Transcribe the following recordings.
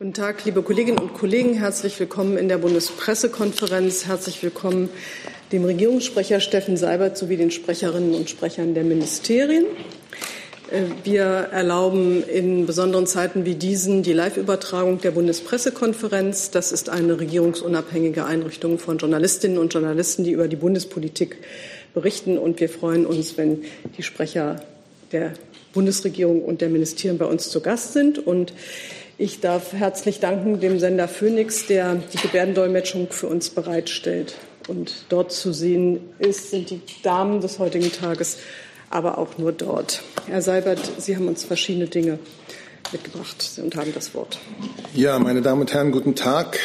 Guten Tag, liebe Kolleginnen und Kollegen. Herzlich willkommen in der Bundespressekonferenz. Herzlich willkommen dem Regierungssprecher Steffen Seibert sowie den Sprecherinnen und Sprechern der Ministerien. Äh, wir erlauben in besonderen Zeiten wie diesen die Live-Übertragung der Bundespressekonferenz. Das ist eine regierungsunabhängige Einrichtung von Journalistinnen und Journalisten, die über die Bundespolitik berichten. Und wir freuen uns, wenn die Sprecher der Bundesregierung und der Ministerien bei uns zu Gast sind. Und ich darf herzlich danken dem Sender Phoenix, der die Gebärdendolmetschung für uns bereitstellt. Und dort zu sehen ist, sind die Damen des heutigen Tages, aber auch nur dort. Herr Seibert, Sie haben uns verschiedene Dinge mitgebracht und haben das Wort. Ja, meine Damen und Herren, guten Tag.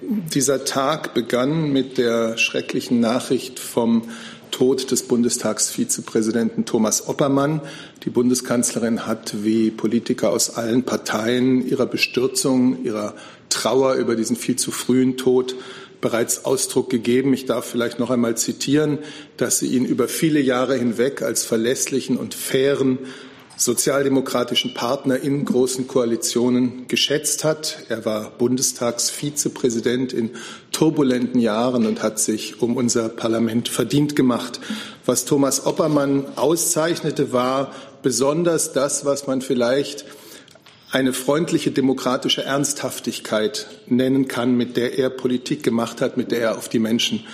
Dieser Tag begann mit der schrecklichen Nachricht vom Tod des Bundestagsvizepräsidenten Thomas Oppermann. Die Bundeskanzlerin hat wie Politiker aus allen Parteien ihrer Bestürzung, ihrer Trauer über diesen viel zu frühen Tod bereits Ausdruck gegeben. Ich darf vielleicht noch einmal zitieren, dass sie ihn über viele Jahre hinweg als verlässlichen und fairen sozialdemokratischen Partner in großen Koalitionen geschätzt hat. Er war Bundestagsvizepräsident in turbulenten Jahren und hat sich um unser Parlament verdient gemacht. Was Thomas Oppermann auszeichnete, war besonders das, was man vielleicht eine freundliche demokratische Ernsthaftigkeit nennen kann, mit der er Politik gemacht hat, mit der er auf die Menschen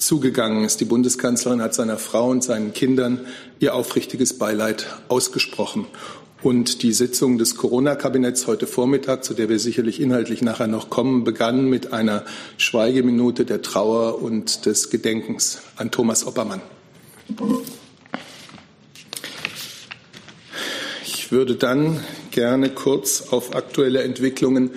zugegangen ist. Die Bundeskanzlerin hat seiner Frau und seinen Kindern ihr aufrichtiges Beileid ausgesprochen. Und die Sitzung des Corona-Kabinetts heute Vormittag, zu der wir sicherlich inhaltlich nachher noch kommen, begann mit einer Schweigeminute der Trauer und des Gedenkens an Thomas Oppermann. Ich würde dann gerne kurz auf aktuelle Entwicklungen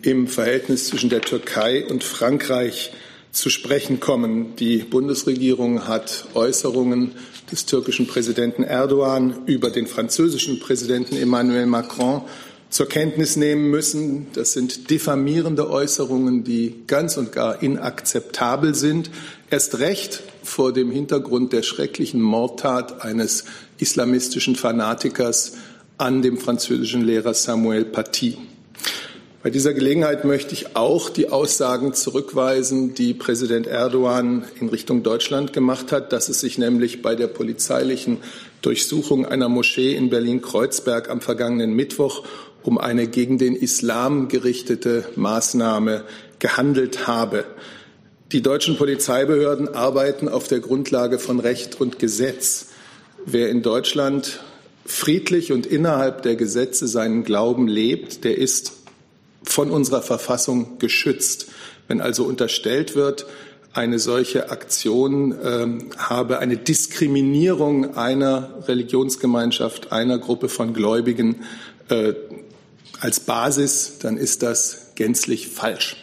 im Verhältnis zwischen der Türkei und Frankreich zu sprechen kommen. Die Bundesregierung hat Äußerungen des türkischen Präsidenten Erdogan über den französischen Präsidenten Emmanuel Macron zur Kenntnis nehmen müssen. Das sind diffamierende Äußerungen, die ganz und gar inakzeptabel sind. Erst recht vor dem Hintergrund der schrecklichen Mordtat eines islamistischen Fanatikers an dem französischen Lehrer Samuel Paty. Bei dieser Gelegenheit möchte ich auch die Aussagen zurückweisen, die Präsident Erdogan in Richtung Deutschland gemacht hat, dass es sich nämlich bei der polizeilichen Durchsuchung einer Moschee in Berlin-Kreuzberg am vergangenen Mittwoch um eine gegen den Islam gerichtete Maßnahme gehandelt habe. Die deutschen Polizeibehörden arbeiten auf der Grundlage von Recht und Gesetz. Wer in Deutschland friedlich und innerhalb der Gesetze seinen Glauben lebt, der ist von unserer Verfassung geschützt. Wenn also unterstellt wird, eine solche Aktion äh, habe eine Diskriminierung einer Religionsgemeinschaft, einer Gruppe von Gläubigen äh, als Basis, dann ist das gänzlich falsch.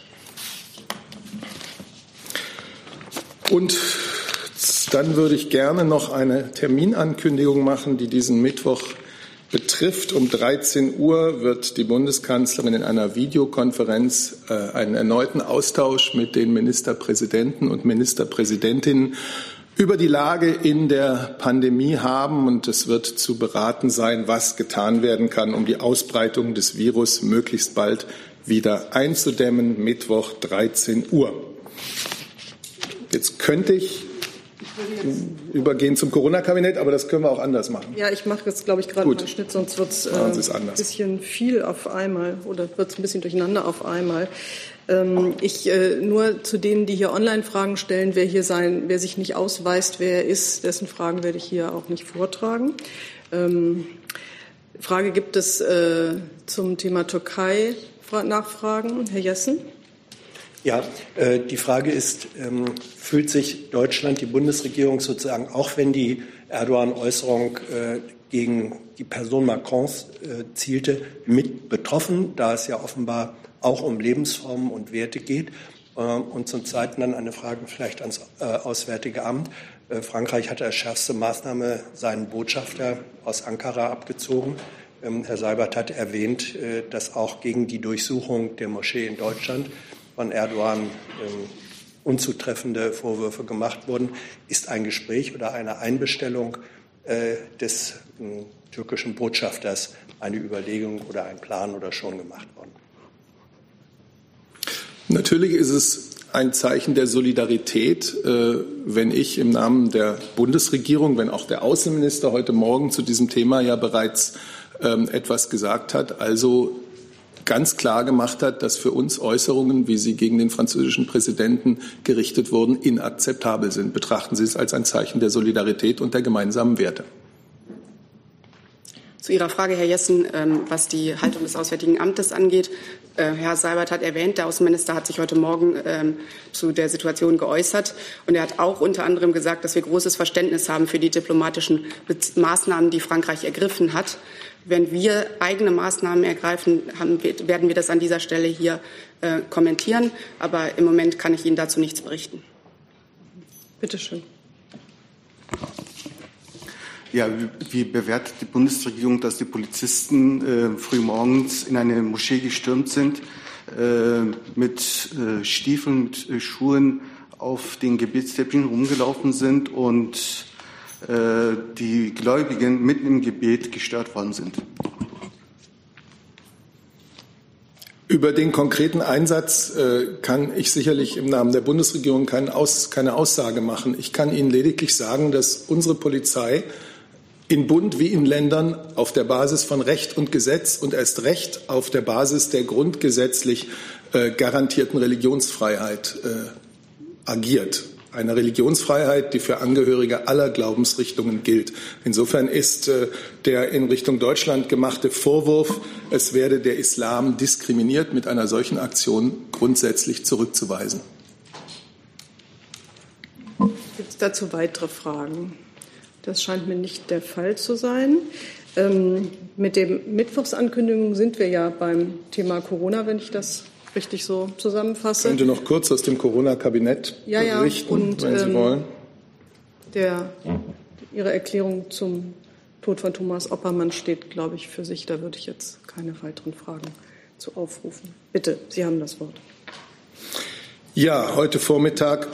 Und dann würde ich gerne noch eine Terminankündigung machen, die diesen Mittwoch betrifft. Um 13 Uhr wird die Bundeskanzlerin in einer Videokonferenz äh, einen erneuten Austausch mit den Ministerpräsidenten und Ministerpräsidentinnen über die Lage in der Pandemie haben und es wird zu beraten sein, was getan werden kann, um die Ausbreitung des Virus möglichst bald wieder einzudämmen. Mittwoch 13 Uhr. Jetzt könnte ich übergehen zum Corona-Kabinett, aber das können wir auch anders machen. Ja, ich mache jetzt, glaube ich, gerade einen Schnitt, sonst wird es äh, ein bisschen viel auf einmal oder wird es ein bisschen durcheinander auf einmal. Ähm, ich äh, nur zu denen, die hier online Fragen stellen, wer hier sein, wer sich nicht ausweist, wer er ist, dessen Fragen werde ich hier auch nicht vortragen. Ähm, Frage gibt es äh, zum Thema Türkei Nachfragen, Herr Jessen? Ja, äh, die Frage ist, ähm, fühlt sich Deutschland, die Bundesregierung sozusagen, auch wenn die Erdogan-Äußerung äh, gegen die Person Macrons äh, zielte, mit betroffen, da es ja offenbar auch um Lebensformen und Werte geht? Und zum Zweiten dann eine Frage vielleicht ans Auswärtige Amt. Frankreich hat als schärfste Maßnahme seinen Botschafter aus Ankara abgezogen. Ähm, Herr Seibert hat erwähnt, dass auch gegen die Durchsuchung der Moschee in Deutschland von Erdogan ähm, unzutreffende Vorwürfe gemacht wurden, ist ein Gespräch oder eine Einbestellung äh, des äh, türkischen Botschafters eine Überlegung oder ein Plan oder schon gemacht worden? Natürlich ist es ein Zeichen der Solidarität, äh, wenn ich im Namen der Bundesregierung, wenn auch der Außenminister heute Morgen zu diesem Thema ja bereits ähm, etwas gesagt hat, also ganz klar gemacht hat, dass für uns Äußerungen, wie sie gegen den französischen Präsidenten gerichtet wurden, inakzeptabel sind. Betrachten Sie es als ein Zeichen der Solidarität und der gemeinsamen Werte. Zu Ihrer Frage, Herr Jessen, ähm, was die Haltung des Auswärtigen Amtes angeht. Äh, Herr Seibert hat erwähnt, der Außenminister hat sich heute Morgen ähm, zu der Situation geäußert. Und er hat auch unter anderem gesagt, dass wir großes Verständnis haben für die diplomatischen Maßnahmen, die Frankreich ergriffen hat. Wenn wir eigene Maßnahmen ergreifen, werden wir das an dieser Stelle hier äh, kommentieren. Aber im Moment kann ich Ihnen dazu nichts berichten. Bitte schön. Ja, wie bewertet die Bundesregierung, dass die Polizisten äh, frühmorgens in eine Moschee gestürmt sind, äh, mit äh, Stiefeln, mit äh, Schuhen auf den Gebetsteppichen rumgelaufen sind und äh, die Gläubigen mitten im Gebet gestört worden sind? Über den konkreten Einsatz äh, kann ich sicherlich im Namen der Bundesregierung keine, Aus, keine Aussage machen. Ich kann Ihnen lediglich sagen, dass unsere Polizei in Bund wie in Ländern auf der Basis von Recht und Gesetz und erst recht auf der Basis der grundgesetzlich äh, garantierten Religionsfreiheit äh, agiert. Eine Religionsfreiheit, die für Angehörige aller Glaubensrichtungen gilt. Insofern ist äh, der in Richtung Deutschland gemachte Vorwurf, es werde der Islam diskriminiert, mit einer solchen Aktion grundsätzlich zurückzuweisen. Gibt es dazu weitere Fragen? Das scheint mir nicht der Fall zu sein. Ähm, mit der Mittwochsankündigung sind wir ja beim Thema Corona, wenn ich das richtig so zusammenfasse. Ich könnte noch kurz aus dem Corona-Kabinett ja, ja, berichten, und, wenn Sie ähm, wollen. Der, Ihre Erklärung zum Tod von Thomas Oppermann steht, glaube ich, für sich. Da würde ich jetzt keine weiteren Fragen zu aufrufen. Bitte, Sie haben das Wort. Ja, heute Vormittag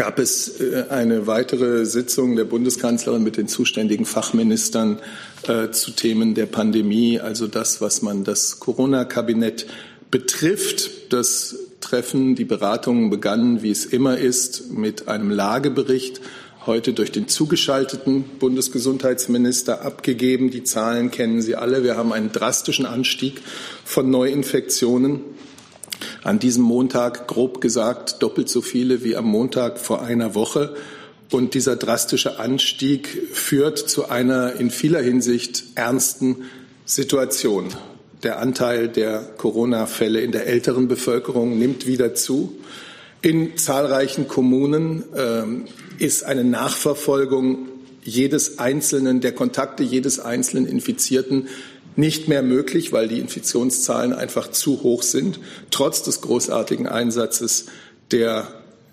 gab es äh, eine weitere Sitzung der Bundeskanzlerin mit den zuständigen Fachministern äh, zu Themen der Pandemie, also das, was man das Corona-Kabinett betrifft. Das Treffen, die Beratungen begannen, wie es immer ist, mit einem Lagebericht heute durch den zugeschalteten Bundesgesundheitsminister abgegeben. Die Zahlen kennen Sie alle. Wir haben einen drastischen Anstieg von Neuinfektionen an diesem Montag grob gesagt doppelt so viele wie am Montag vor einer Woche. Und dieser drastische Anstieg führt zu einer in vieler Hinsicht ernsten Situation. Der Anteil der Corona-Fälle in der älteren Bevölkerung nimmt wieder zu. In zahlreichen Kommunen äh, ist eine Nachverfolgung jedes einzelnen, der Kontakte jedes einzelnen Infizierten nicht mehr möglich, weil die Infektionszahlen einfach zu hoch sind, trotz des großartigen Einsatzes der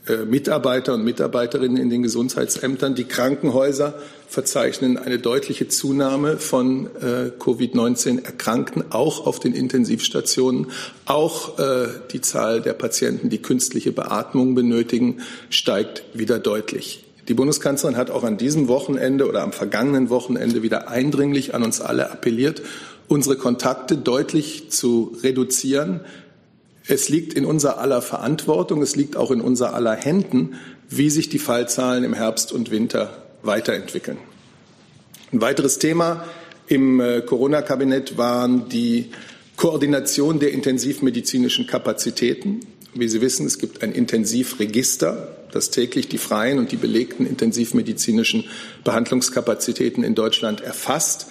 äh, Mitarbeiter und Mitarbeiterinnen in den Gesundheitsämtern. Die Krankenhäuser verzeichnen eine deutliche Zunahme von äh, Covid-19-Erkrankten, auch auf den Intensivstationen. Auch äh, die Zahl der Patienten, die künstliche Beatmung benötigen, steigt wieder deutlich. Die Bundeskanzlerin hat auch an diesem Wochenende oder am vergangenen Wochenende wieder eindringlich an uns alle appelliert, unsere Kontakte deutlich zu reduzieren. Es liegt in unser aller Verantwortung, es liegt auch in unser aller Händen, wie sich die Fallzahlen im Herbst und Winter weiterentwickeln. Ein weiteres Thema im äh, Corona-Kabinett waren die Koordination der intensivmedizinischen Kapazitäten. Wie Sie wissen, es gibt ein Intensivregister, das täglich die freien und die belegten intensivmedizinischen Behandlungskapazitäten in Deutschland erfasst.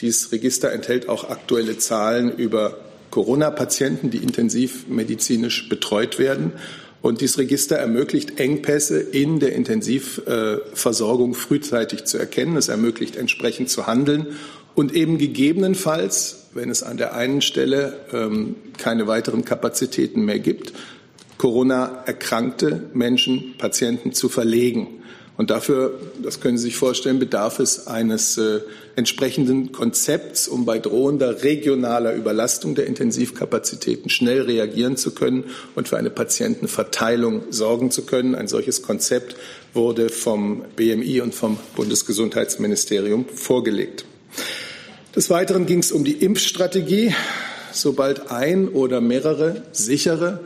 Dieses Register enthält auch aktuelle Zahlen über Corona-Patienten, die intensivmedizinisch betreut werden. Und dieses Register ermöglicht Engpässe in der Intensivversorgung frühzeitig zu erkennen. Es ermöglicht entsprechend zu handeln und eben gegebenenfalls, wenn es an der einen Stelle ähm, keine weiteren Kapazitäten mehr gibt, Corona-erkrankte Menschen, Patienten zu verlegen. Und dafür, das können Sie sich vorstellen, bedarf es eines äh, entsprechenden Konzepts, um bei drohender regionaler Überlastung der Intensivkapazitäten schnell reagieren zu können und für eine Patientenverteilung sorgen zu können. Ein solches Konzept wurde vom BMI und vom Bundesgesundheitsministerium vorgelegt. Des Weiteren ging es um die Impfstrategie. Sobald ein oder mehrere sichere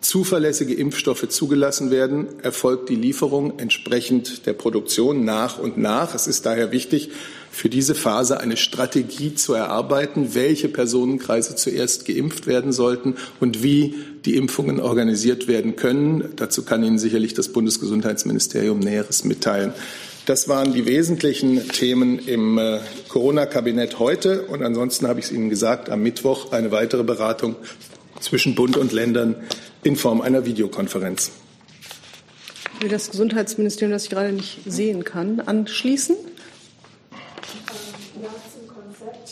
zuverlässige Impfstoffe zugelassen werden, erfolgt die Lieferung entsprechend der Produktion nach und nach. Es ist daher wichtig, für diese Phase eine Strategie zu erarbeiten, welche Personenkreise zuerst geimpft werden sollten und wie die Impfungen organisiert werden können. Dazu kann Ihnen sicherlich das Bundesgesundheitsministerium Näheres mitteilen. Das waren die wesentlichen Themen im äh, Corona-Kabinett heute. Und ansonsten habe ich es Ihnen gesagt, am Mittwoch eine weitere Beratung zwischen Bund und Ländern in Form einer Videokonferenz. Will das Gesundheitsministerium, das ich gerade nicht sehen kann, anschließen?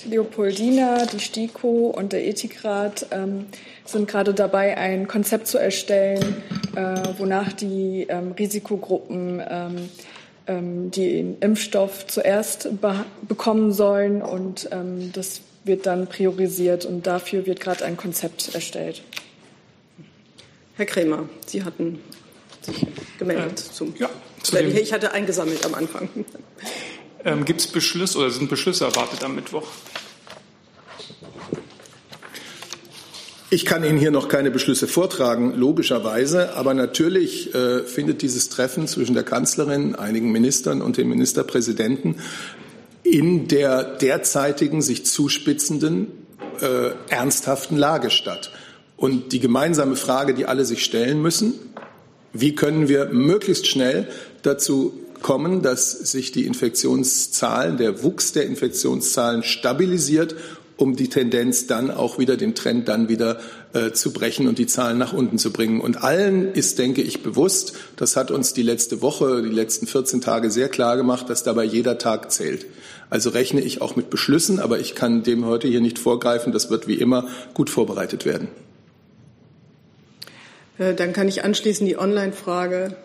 Leopoldina, die STIKO und der Ethikrat ähm, sind gerade dabei, ein Konzept zu erstellen, äh, wonach die ähm, Risikogruppen ähm, ähm den Impfstoff zuerst be bekommen sollen. Und ähm, das wird dann priorisiert. Und dafür wird gerade ein Konzept erstellt. Herr Krämer, Sie hatten sich gemeldet äh, zum. Ja, zu ich hatte eingesammelt am Anfang. Ähm, Gibt es Beschlüsse oder sind Beschlüsse erwartet am Mittwoch? Ich kann Ihnen hier noch keine Beschlüsse vortragen, logischerweise. Aber natürlich äh, findet dieses Treffen zwischen der Kanzlerin, einigen Ministern und dem Ministerpräsidenten in der derzeitigen sich zuspitzenden äh, ernsthaften Lage statt. Und die gemeinsame Frage, die alle sich stellen müssen, wie können wir möglichst schnell dazu kommen, dass sich die Infektionszahlen, der Wuchs der Infektionszahlen stabilisiert, um die Tendenz dann auch wieder, den Trend dann wieder äh, zu brechen und die Zahlen nach unten zu bringen. Und allen ist, denke ich, bewusst, das hat uns die letzte Woche, die letzten 14 Tage sehr klar gemacht, dass dabei jeder Tag zählt. Also rechne ich auch mit Beschlüssen, aber ich kann dem heute hier nicht vorgreifen. Das wird wie immer gut vorbereitet werden. Äh, dann kann ich anschließend die Online-Frage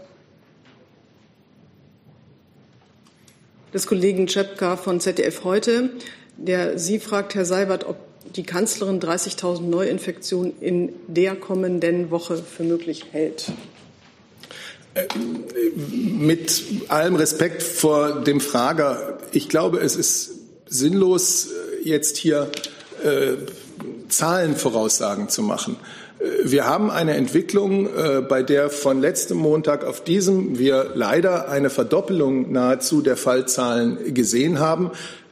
des Kollegen Czepka von ZDF heute, der Sie fragt, Herr Seibert, ob die Kanzlerin 30.000 Neuinfektionen in der kommenden Woche für möglich hält. Äh, mit allem Respekt vor dem Frager, ich glaube, es ist sinnlos, jetzt hier äh, Zahlenvoraussagen zu machen. Wir haben eine Entwicklung, äh, bei der von letztem Montag auf diesem wir leider eine Verdoppelung nahezu der Fallzahlen gesehen haben.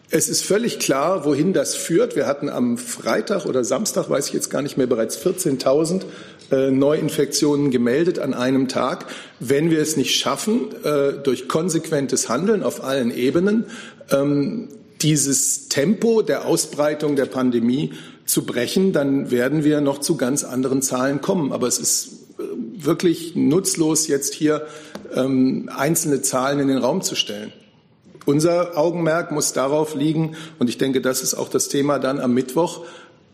Es ist völlig klar, wohin das führt. Wir hatten am Freitag oder Samstag, weiß ich jetzt gar nicht mehr, bereits 14.000 äh, Neuinfektionen gemeldet an einem Tag. Wenn wir es nicht schaffen, äh, durch konsequentes Handeln auf allen Ebenen, ähm, dieses Tempo der Ausbreitung der Pandemie zu brechen, dann werden wir noch zu ganz anderen Zahlen kommen. Aber es ist äh, wirklich nutzlos, jetzt hier ähm, einzelne Zahlen in den Raum zu stellen. Unser Augenmerk muss darauf liegen, und ich denke, das ist auch das Thema dann am Mittwoch,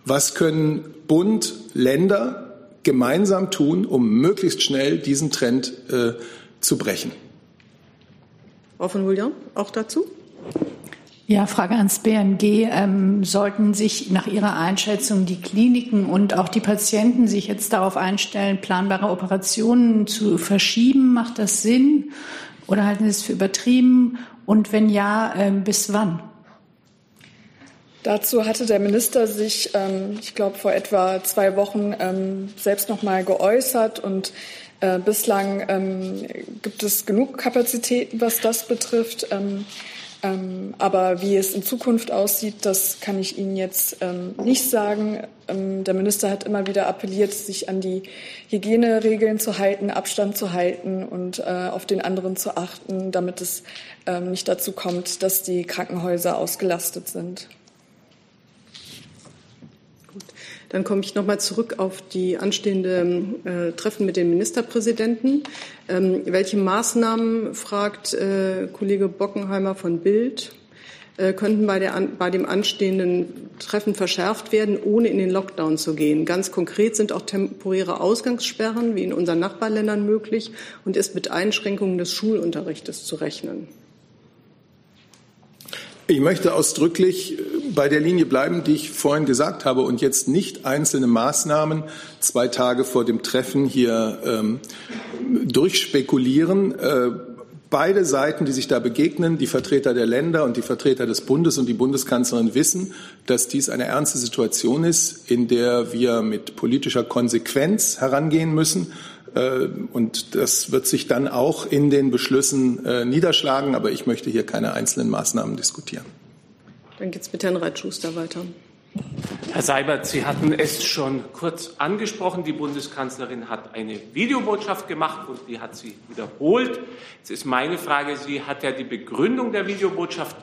was können Bund, Länder gemeinsam tun, um möglichst schnell diesen Trend äh, zu brechen. Frau von Julian, auch dazu? Ja, Frage ans BMG. Ähm, sollten sich nach Ihrer Einschätzung die Kliniken und auch die Patienten sich jetzt darauf einstellen, planbare Operationen zu verschieben? Macht das Sinn? Oder halten Sie es für übertrieben? Und wenn ja, äh, bis wann? Dazu hatte der Minister sich, ähm, ich glaube, vor etwa zwei Wochen ähm, selbst noch mal geäußert und äh, bislang ähm, gibt es genug Kapazitäten, was das betrifft. Ähm, aber wie es in Zukunft aussieht, das kann ich Ihnen jetzt ähm, nicht sagen. Ähm, der Minister hat immer wieder appelliert, sich an die Hygieneregeln zu halten, Abstand zu halten und äh, auf den anderen zu achten, damit es ähm, nicht dazu kommt, dass die Krankenhäuser ausgelastet sind. Dann komme ich noch mal zurück auf die anstehende äh, Treffen mit den Ministerpräsidenten. Ähm, welche Maßnahmen, fragt äh, Kollege Bockenheimer von Bild, äh, könnten bei, der, bei dem anstehenden Treffen verschärft werden, ohne in den Lockdown zu gehen? Ganz konkret sind auch temporäre Ausgangssperren wie in unseren Nachbarländern möglich und ist mit Einschränkungen des Schulunterrichtes zu rechnen. Ich möchte ausdrücklich äh, bei der Linie bleiben, die ich vorhin gesagt habe und jetzt nicht einzelne Maßnahmen zwei Tage vor dem Treffen hier ähm, durchspekulieren. Äh, beide Seiten, die sich da begegnen, die Vertreter der Länder und die Vertreter des Bundes und die Bundeskanzlerin wissen, dass dies eine ernste Situation ist, in der wir mit politischer Konsequenz herangehen müssen. Äh, und das wird sich dann auch in den Beschlüssen äh, niederschlagen. Aber ich möchte hier keine einzelnen Maßnahmen diskutieren. Dann geht es mit Herrn Reitschuster weiter. Herr Seibert, Sie hatten es schon kurz angesprochen. Die Bundeskanzlerin hat eine Videobotschaft gemacht und die hat sie wiederholt. Jetzt ist meine Frage, sie hat ja die Begründung der Videobotschaft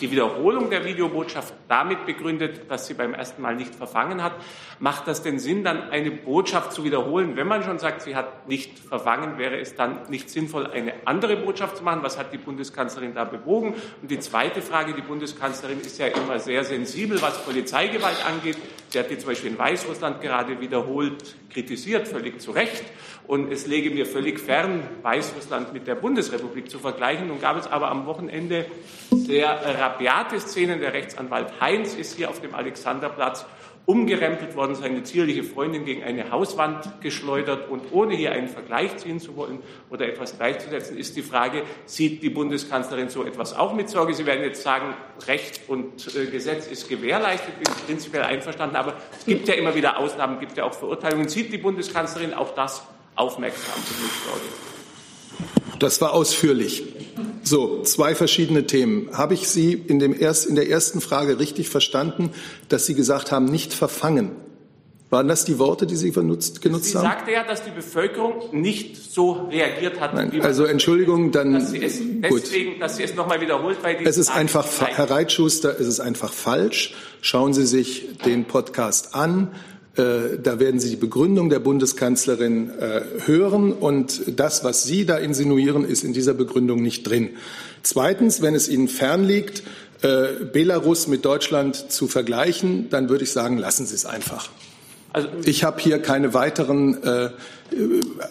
die Wiederholung der Videobotschaft damit begründet, dass sie beim ersten Mal nicht verfangen hat. Macht das denn Sinn, dann eine Botschaft zu wiederholen? Wenn man schon sagt, sie hat nicht verfangen, wäre es dann nicht sinnvoll, eine andere Botschaft zu machen? Was hat die Bundeskanzlerin da bewogen? Und die zweite Frage, die Bundeskanzlerin ist ja immer sehr sensibel, was Polizeigewalt angeht. Sie hat die zum Beispiel in Weißrussland gerade wiederholt kritisiert, völlig zu Recht. Und es lege mir völlig fern, Weißrussland mit der Bundesrepublik zu vergleichen. Nun gab es aber am Wochenende sehr rabiate Szenen. Der Rechtsanwalt Heinz ist hier auf dem Alexanderplatz umgerempelt worden, seine zierliche Freundin gegen eine Hauswand geschleudert. Und ohne hier einen Vergleich ziehen zu wollen oder etwas gleichzusetzen, ist die Frage, sieht die Bundeskanzlerin so etwas auch mit Sorge? Sie werden jetzt sagen, Recht und äh, Gesetz ist gewährleistet, bin ich prinzipiell einverstanden. Aber es gibt ja immer wieder Ausnahmen, gibt ja auch Verurteilungen. Sieht die Bundeskanzlerin auch das aufmerksam mit Sorge? Das war ausführlich. So, zwei verschiedene Themen. Habe ich Sie in, dem erst, in der ersten Frage richtig verstanden, dass Sie gesagt haben, nicht verfangen? Waren das die Worte, die Sie benutzt, genutzt Sie haben? Sie sagte ja, dass die Bevölkerung nicht so reagiert hat. Nein, also Entschuldigung, dann dass Sie es deswegen, gut. dass Sie es nochmal wiederholt, weil die es ist einfach, Herr Reitschuster, es ist einfach falsch. Schauen Sie sich den Podcast an. Äh, da werden Sie die Begründung der Bundeskanzlerin äh, hören. Und das, was Sie da insinuieren, ist in dieser Begründung nicht drin. Zweitens, wenn es Ihnen fernliegt, äh, Belarus mit Deutschland zu vergleichen, dann würde ich sagen, lassen Sie es einfach. Also, ich habe hier keine weiteren äh,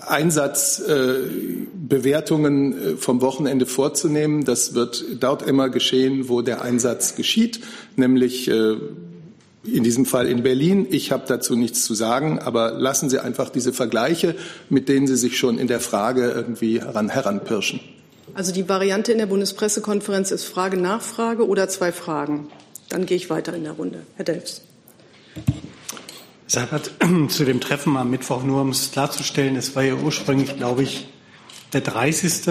Einsatzbewertungen äh, vom Wochenende vorzunehmen. Das wird dort immer geschehen, wo der Einsatz geschieht, nämlich äh, in diesem Fall in Berlin. Ich habe dazu nichts zu sagen, aber lassen Sie einfach diese Vergleiche, mit denen Sie sich schon in der Frage irgendwie heran, heranpirschen. Also die Variante in der Bundespressekonferenz ist Frage Nachfrage oder zwei Fragen. Dann gehe ich weiter in der Runde. Herr Delfs. Seibert, zu dem Treffen am Mittwoch, nur um es klarzustellen, es war ja ursprünglich, glaube ich, der 30.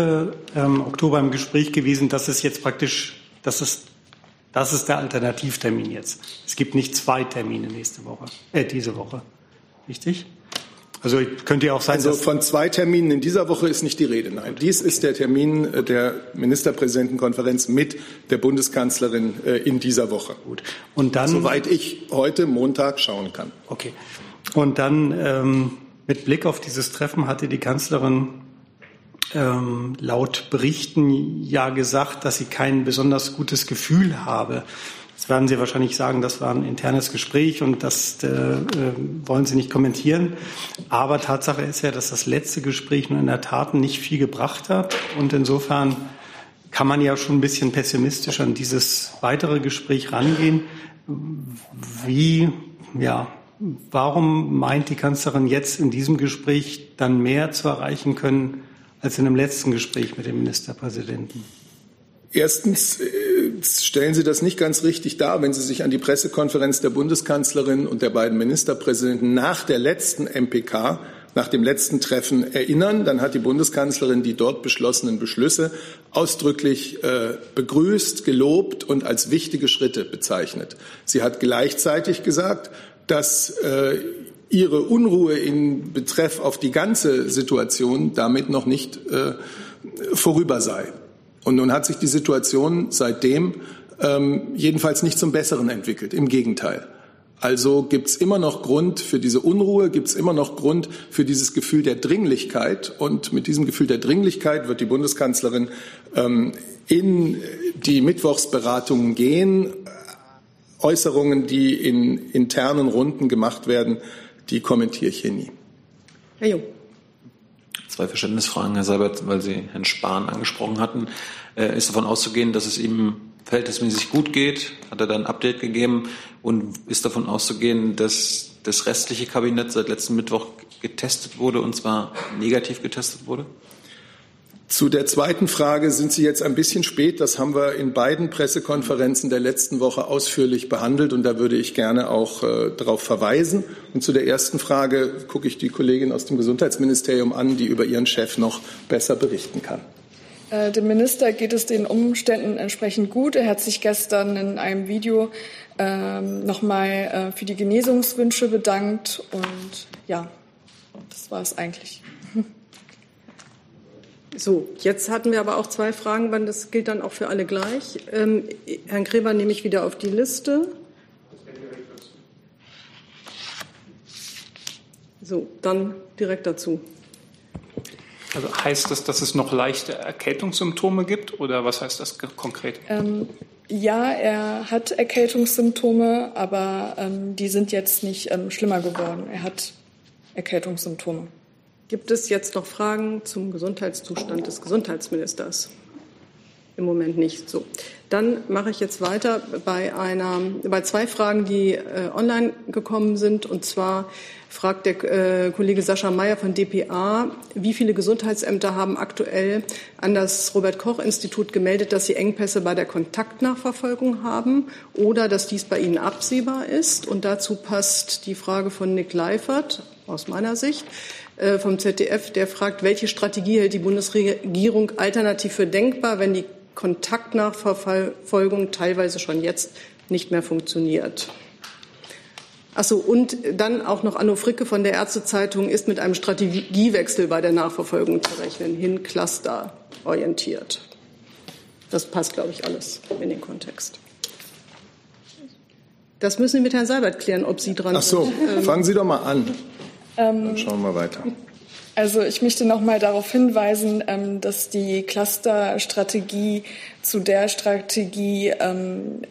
Ähm, Oktober im Gespräch gewesen, dass es jetzt praktisch, dass es das ist der Alternativtermin jetzt. Es gibt nicht zwei Termine nächste Woche, äh, diese Woche. Richtig? Also könnte ja auch sein, also von zwei Terminen in dieser Woche ist nicht die Rede. Nein, dies ist der Termin äh, der Ministerpräsidentenkonferenz mit der Bundeskanzlerin äh, in dieser Woche. Gut. Und dann, soweit ich heute Montag schauen kann. Okay. Und dann ähm, mit Blick auf dieses Treffen hatte die Kanzlerin ähm, laut Berichten ja gesagt, dass sie kein besonders gutes Gefühl habe. Jetzt werden Sie wahrscheinlich sagen, das war ein internes Gespräch und das äh, äh, wollen Sie nicht kommentieren. Aber Tatsache ist ja, dass das letzte Gespräch nur in der Tat nicht viel gebracht hat. Und insofern kann man ja schon ein bisschen pessimistisch an dieses weitere Gespräch rangehen. Wie, ja, warum meint die Kanzlerin jetzt in diesem Gespräch dann mehr zu erreichen können als in dem letzten Gespräch mit dem Ministerpräsidenten? Erstens äh, stellen Sie das nicht ganz richtig dar, wenn Sie sich an die Pressekonferenz der Bundeskanzlerin und der beiden Ministerpräsidenten nach der letzten MPK, nach dem letzten Treffen erinnern. Dann hat die Bundeskanzlerin die dort beschlossenen Beschlüsse ausdrücklich äh, begrüßt, gelobt und als wichtige Schritte bezeichnet. Sie hat gleichzeitig gesagt, dass äh, ihre Unruhe in Betreff auf die ganze Situation damit noch nicht äh, vorüber sei. Und nun hat sich die Situation seitdem ähm, jedenfalls nicht zum Besseren entwickelt. Im Gegenteil. Also gibt es immer noch Grund für diese Unruhe, gibt es immer noch Grund für dieses Gefühl der Dringlichkeit. Und mit diesem Gefühl der Dringlichkeit wird die Bundeskanzlerin ähm, in die Mittwochsberatungen gehen. Äußerungen, die in internen Runden gemacht werden, die kommentiere ich hier nie. Herr Jung. Zwei Verständnisfragen, Herr Seibert, weil Sie Herrn Spahn angesprochen hatten. Äh, ist davon auszugehen, dass es ihm verhältnismäßig gut geht? Hat er da ein Update gegeben? Und ist davon auszugehen, dass das restliche Kabinett seit letzten Mittwoch getestet wurde und zwar negativ getestet wurde? Zu der zweiten Frage sind Sie jetzt ein bisschen spät. Das haben wir in beiden Pressekonferenzen der letzten Woche ausführlich behandelt und da würde ich gerne auch äh, darauf verweisen. Und zu der ersten Frage gucke ich die Kollegin aus dem Gesundheitsministerium an, die über ihren Chef noch besser berichten kann. Äh, dem Minister geht es den Umständen entsprechend gut. Er hat sich gestern in einem Video ähm, nochmal äh, für die Genesungswünsche bedankt und ja, das war es eigentlich. So, jetzt hatten wir aber auch zwei Fragen, das gilt dann auch für alle gleich. Ähm, Herrn Gräber nehme ich wieder auf die Liste. So, dann direkt dazu. Also heißt das, dass es noch leichte Erkältungssymptome gibt oder was heißt das konkret? Ähm, ja, er hat Erkältungssymptome, aber ähm, die sind jetzt nicht ähm, schlimmer geworden. Er hat Erkältungssymptome. Gibt es jetzt noch Fragen zum Gesundheitszustand des Gesundheitsministers? Im Moment nicht. So. Dann mache ich jetzt weiter bei einer, bei zwei Fragen, die äh, online gekommen sind. Und zwar fragt der äh, Kollege Sascha Mayer von dpa, wie viele Gesundheitsämter haben aktuell an das Robert-Koch-Institut gemeldet, dass sie Engpässe bei der Kontaktnachverfolgung haben oder dass dies bei ihnen absehbar ist. Und dazu passt die Frage von Nick Leifert aus meiner Sicht. Äh, vom ZDF, der fragt, welche Strategie hält die Bundesregierung alternativ für denkbar, wenn die Kontaktnachverfolgung teilweise schon jetzt nicht mehr funktioniert. Achso, und dann auch noch Anno Fricke von der Ärztezeitung ist mit einem Strategiewechsel bei der Nachverfolgung zu rechnen, hin clusterorientiert. Das passt, glaube ich, alles in den Kontext. Das müssen Sie mit Herrn Seibert klären, ob Sie dran Ach so, sind. Ähm, fangen Sie doch mal an. Ähm, Dann schauen wir weiter. Also ich möchte noch mal darauf hinweisen, ähm, dass die Cluster-Strategie zu der Strategie, ähm,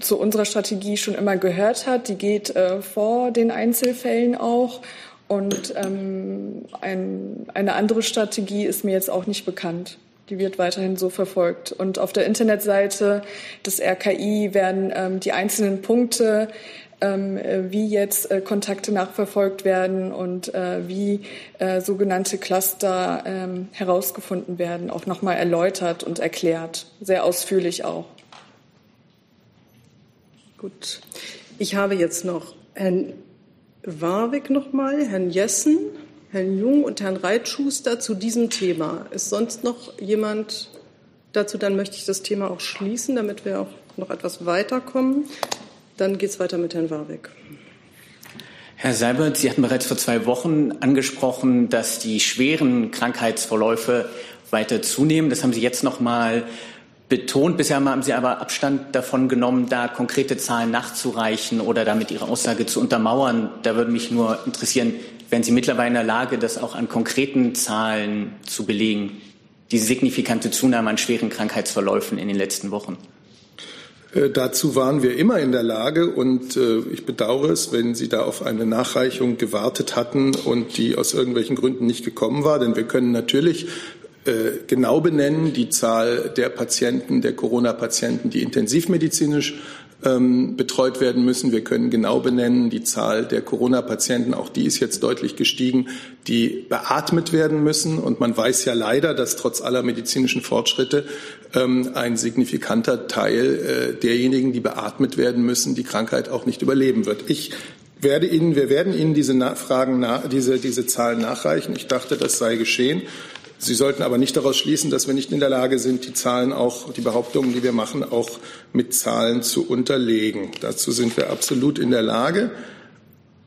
zu unserer Strategie schon immer gehört hat. Die geht äh, vor den Einzelfällen auch. Und ähm, ein, eine andere Strategie ist mir jetzt auch nicht bekannt. Die wird weiterhin so verfolgt. Und auf der Internetseite des RKI werden ähm, die einzelnen Punkte ähm, wie jetzt äh, Kontakte nachverfolgt werden und äh, wie äh, sogenannte Cluster ähm, herausgefunden werden, auch nochmal erläutert und erklärt, sehr ausführlich auch. Gut. Ich habe jetzt noch Herrn Warwick nochmal, Herrn Jessen, Herrn Jung und Herrn Reitschuster zu diesem Thema. Ist sonst noch jemand dazu? Dann möchte ich das Thema auch schließen, damit wir auch noch etwas weiterkommen. Dann geht es weiter mit Herrn Warwick. Herr Seibert, Sie hatten bereits vor zwei Wochen angesprochen, dass die schweren Krankheitsverläufe weiter zunehmen. Das haben Sie jetzt noch mal betont. Bisher haben Sie aber Abstand davon genommen, da konkrete Zahlen nachzureichen oder damit Ihre Aussage zu untermauern. Da würde mich nur interessieren, wären Sie mittlerweile in der Lage, das auch an konkreten Zahlen zu belegen, diese signifikante Zunahme an schweren Krankheitsverläufen in den letzten Wochen? Äh, dazu waren wir immer in der Lage und äh, ich bedauere es, wenn Sie da auf eine Nachreichung gewartet hatten und die aus irgendwelchen Gründen nicht gekommen war, denn wir können natürlich äh, genau benennen die Zahl der Patienten, der Corona-Patienten, die intensivmedizinisch ähm, betreut werden müssen. Wir können genau benennen die Zahl der Corona-Patienten, auch die ist jetzt deutlich gestiegen, die beatmet werden müssen. Und man weiß ja leider, dass trotz aller medizinischen Fortschritte ähm, ein signifikanter Teil äh, derjenigen, die beatmet werden müssen, die Krankheit auch nicht überleben wird. Ich werde Ihnen, wir werden Ihnen diese Fragen, diese, diese Zahlen nachreichen. Ich dachte, das sei geschehen. Sie sollten aber nicht daraus schließen, dass wir nicht in der Lage sind, die Zahlen auch, die Behauptungen, die wir machen, auch mit Zahlen zu unterlegen. Dazu sind wir absolut in der Lage.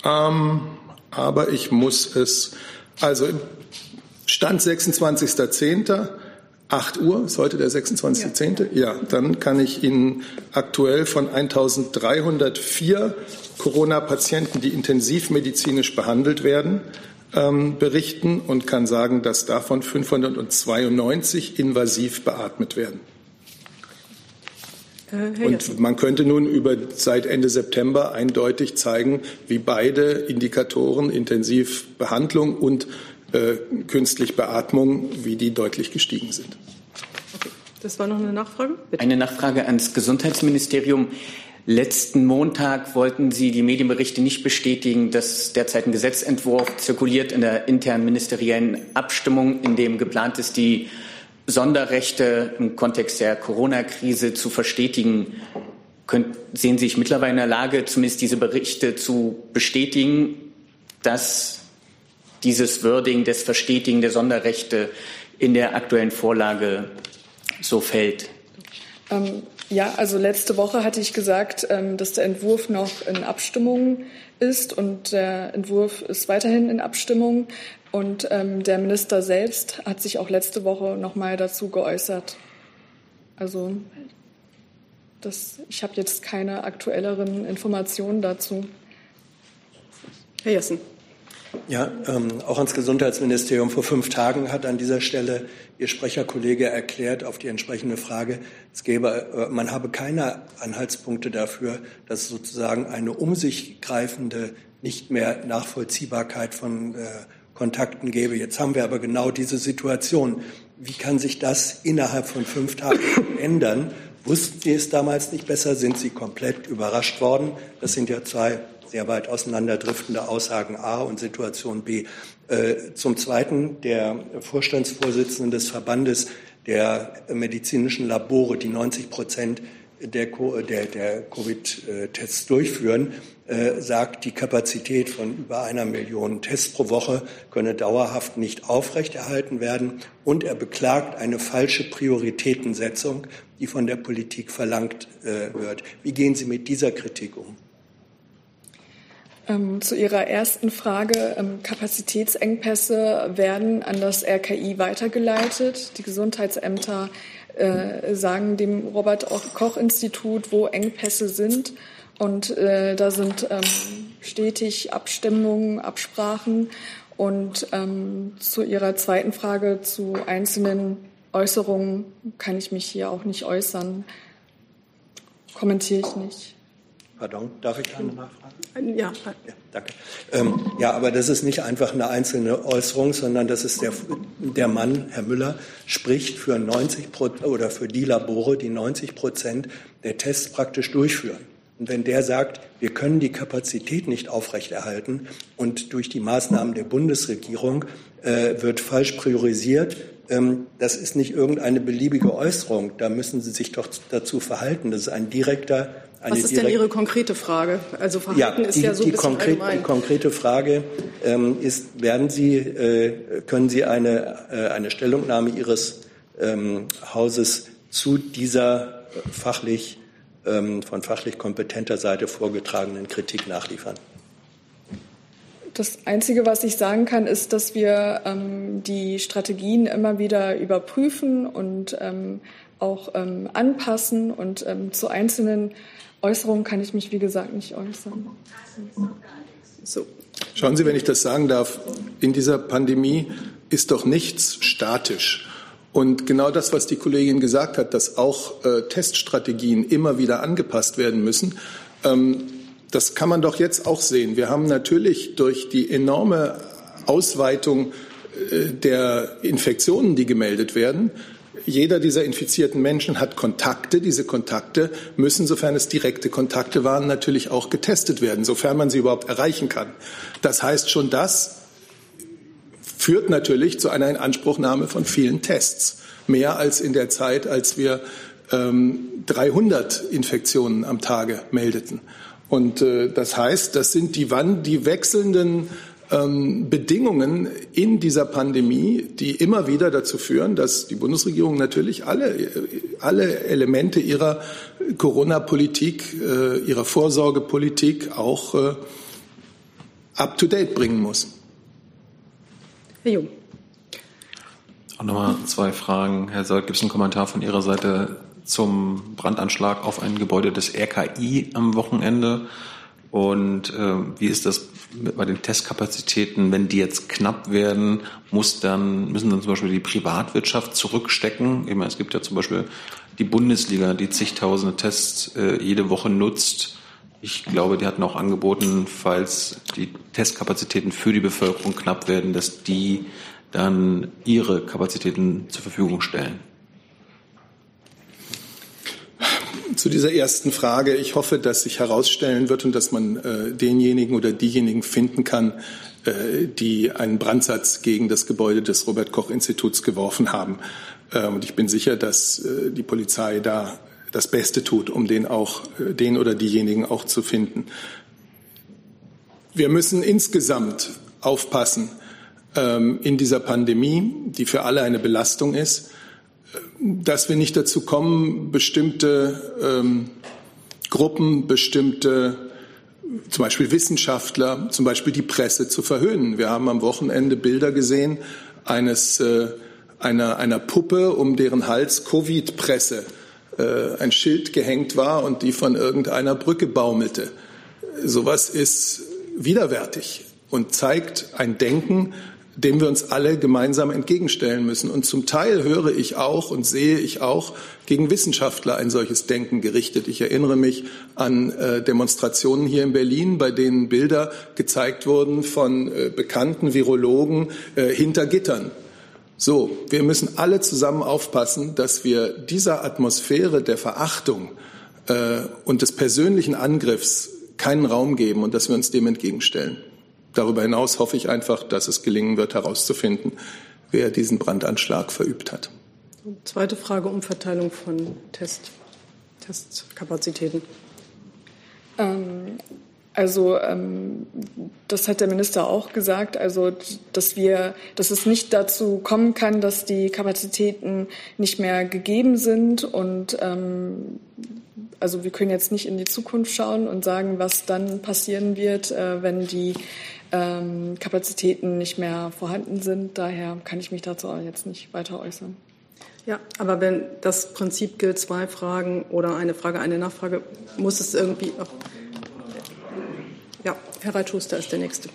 Ähm, aber ich muss es, also Stand 26.10. 8 Uhr ist heute der 26.10. Ja. ja, dann kann ich Ihnen aktuell von 1304 Corona-Patienten, die intensivmedizinisch behandelt werden, ähm, berichten und kann sagen, dass davon 592 invasiv beatmet werden. Äh, und man könnte nun über seit Ende September eindeutig zeigen, wie beide Indikatoren Intensivbehandlung und äh, künstlich Beatmung, wie die deutlich gestiegen sind. Okay. Das war noch eine Nachfrage? Bitte. Eine Nachfrage ans Gesundheitsministerium. Letzten Montag wollten Sie die Medienberichte nicht bestätigen, dass derzeit ein Gesetzentwurf zirkuliert in der internen ministeriellen Abstimmung, in dem geplant ist, die Sonderrechte im Kontext der Corona-Krise zu verstetigen. Könnt, sehen Sie sich mittlerweile in der Lage, zumindest diese Berichte zu bestätigen, dass dieses Wording des Verstetigen der Sonderrechte in der aktuellen Vorlage so fällt? Ähm, ja, also letzte Woche hatte ich gesagt, ähm, dass der Entwurf noch in Abstimmung ist und der Entwurf ist weiterhin in Abstimmung. Und ähm, der Minister selbst hat sich auch letzte Woche noch mal dazu geäußert. Also das, ich habe jetzt keine aktuelleren Informationen dazu. Herr Jessen. Ja, ähm, auch ans Gesundheitsministerium vor fünf Tagen hat an dieser Stelle Ihr Sprecherkollege erklärt auf die entsprechende Frage, es gäbe, äh, man habe keine Anhaltspunkte dafür, dass sozusagen eine um sich greifende, nicht mehr Nachvollziehbarkeit von äh, Kontakten gäbe. Jetzt haben wir aber genau diese Situation. Wie kann sich das innerhalb von fünf Tagen ändern? Wussten Sie es damals nicht besser? Sind Sie komplett überrascht worden? Das sind ja zwei sehr weit auseinanderdriftende Aussagen A und Situation B. Äh, zum Zweiten, der Vorstandsvorsitzende des Verbandes der medizinischen Labore, die 90 Prozent der, der, der Covid-Tests durchführen, äh, sagt, die Kapazität von über einer Million Tests pro Woche könne dauerhaft nicht aufrechterhalten werden. Und er beklagt eine falsche Prioritätensetzung, die von der Politik verlangt äh, wird. Wie gehen Sie mit dieser Kritik um? Ähm, zu Ihrer ersten Frage. Ähm, Kapazitätsengpässe werden an das RKI weitergeleitet. Die Gesundheitsämter äh, sagen dem Robert Koch Institut, wo Engpässe sind. Und äh, da sind ähm, stetig Abstimmungen, Absprachen. Und ähm, zu Ihrer zweiten Frage zu einzelnen Äußerungen kann ich mich hier auch nicht äußern. Kommentiere ich nicht. Pardon, darf ich eine Nachfrage? Ja. ja danke. Ähm, ja, aber das ist nicht einfach eine einzelne Äußerung, sondern das ist der, der Mann, Herr Müller, spricht für 90 oder für die Labore, die 90 Prozent der Tests praktisch durchführen. Und wenn der sagt, wir können die Kapazität nicht aufrechterhalten und durch die Maßnahmen der Bundesregierung äh, wird falsch priorisiert, ähm, das ist nicht irgendeine beliebige Äußerung. Da müssen Sie sich doch dazu verhalten. Das ist ein direkter was ist denn Ihre konkrete Frage? Also Verhalten ja, die, ist ja so die ein bisschen konkret, allgemein. Die konkrete Frage ähm, ist, werden Sie, äh, können Sie eine, äh, eine Stellungnahme Ihres ähm, Hauses zu dieser fachlich, ähm, von fachlich kompetenter Seite vorgetragenen Kritik nachliefern? Das Einzige, was ich sagen kann, ist, dass wir ähm, die Strategien immer wieder überprüfen und ähm, auch ähm, anpassen und zu einzelnen Äußerungen kann ich mich, wie gesagt, nicht äußern. So. Schauen Sie, wenn ich das sagen darf, in dieser Pandemie ist doch nichts statisch. Und genau das, was die Kollegin gesagt hat, dass auch äh, Teststrategien immer wieder angepasst werden müssen, ähm, das kann man doch jetzt auch sehen. Wir haben natürlich durch die enorme Ausweitung äh, der Infektionen, die gemeldet werden, jeder dieser infizierten Menschen hat Kontakte. Diese Kontakte müssen, sofern es direkte Kontakte waren, natürlich auch getestet werden, sofern man sie überhaupt erreichen kann. Das heißt, schon das führt natürlich zu einer Inanspruchnahme von vielen Tests. Mehr als in der Zeit, als wir ähm, 300 Infektionen am Tage meldeten. Und äh, das heißt, das sind die, wann die wechselnden ähm, Bedingungen in dieser Pandemie, die immer wieder dazu führen, dass die Bundesregierung natürlich alle, alle Elemente ihrer Corona-Politik, äh, ihrer Vorsorgepolitik auch äh, up-to-date bringen muss. Herr Jung. Auch nochmal zwei Fragen. Herr Saal, gibt es einen Kommentar von Ihrer Seite zum Brandanschlag auf ein Gebäude des RKI am Wochenende? Und äh, wie ist das bei den Testkapazitäten, wenn die jetzt knapp werden, muss dann, müssen dann zum Beispiel die Privatwirtschaft zurückstecken? Ich meine, es gibt ja zum Beispiel die Bundesliga, die zigtausende Tests äh, jede Woche nutzt. Ich glaube, die hatten auch angeboten, falls die Testkapazitäten für die Bevölkerung knapp werden, dass die dann ihre Kapazitäten zur Verfügung stellen. Zu dieser ersten Frage. Ich hoffe, dass sich herausstellen wird und dass man äh, denjenigen oder diejenigen finden kann, äh, die einen Brandsatz gegen das Gebäude des Robert Koch Instituts geworfen haben. Äh, und ich bin sicher, dass äh, die Polizei da das Beste tut, um den auch, den oder diejenigen auch zu finden. Wir müssen insgesamt aufpassen ähm, in dieser Pandemie, die für alle eine Belastung ist, dass wir nicht dazu kommen, bestimmte ähm, Gruppen, bestimmte zum Beispiel Wissenschaftler, zum Beispiel die Presse zu verhöhnen. Wir haben am Wochenende Bilder gesehen eines, äh, einer, einer Puppe, um deren Hals Covid-Presse äh, ein Schild gehängt war und die von irgendeiner Brücke baumelte. Sowas ist widerwärtig und zeigt ein Denken, dem wir uns alle gemeinsam entgegenstellen müssen. Und zum Teil höre ich auch und sehe ich auch gegen Wissenschaftler ein solches Denken gerichtet. Ich erinnere mich an äh, Demonstrationen hier in Berlin, bei denen Bilder gezeigt wurden von äh, bekannten Virologen äh, hinter Gittern. So, wir müssen alle zusammen aufpassen, dass wir dieser Atmosphäre der Verachtung äh, und des persönlichen Angriffs keinen Raum geben und dass wir uns dem entgegenstellen. Darüber hinaus hoffe ich einfach, dass es gelingen wird, herauszufinden, wer diesen Brandanschlag verübt hat. Zweite Frage, Umverteilung von Test, Testkapazitäten. Ähm, also ähm, das hat der Minister auch gesagt, also dass wir, dass es nicht dazu kommen kann, dass die Kapazitäten nicht mehr gegeben sind und ähm, also wir können jetzt nicht in die Zukunft schauen und sagen, was dann passieren wird, äh, wenn die ähm, Kapazitäten nicht mehr vorhanden sind. Daher kann ich mich dazu auch jetzt nicht weiter äußern. Ja, aber wenn das Prinzip gilt, zwei Fragen oder eine Frage, eine Nachfrage, muss es irgendwie. Ja, Herr Reitschuster ist der Nächste.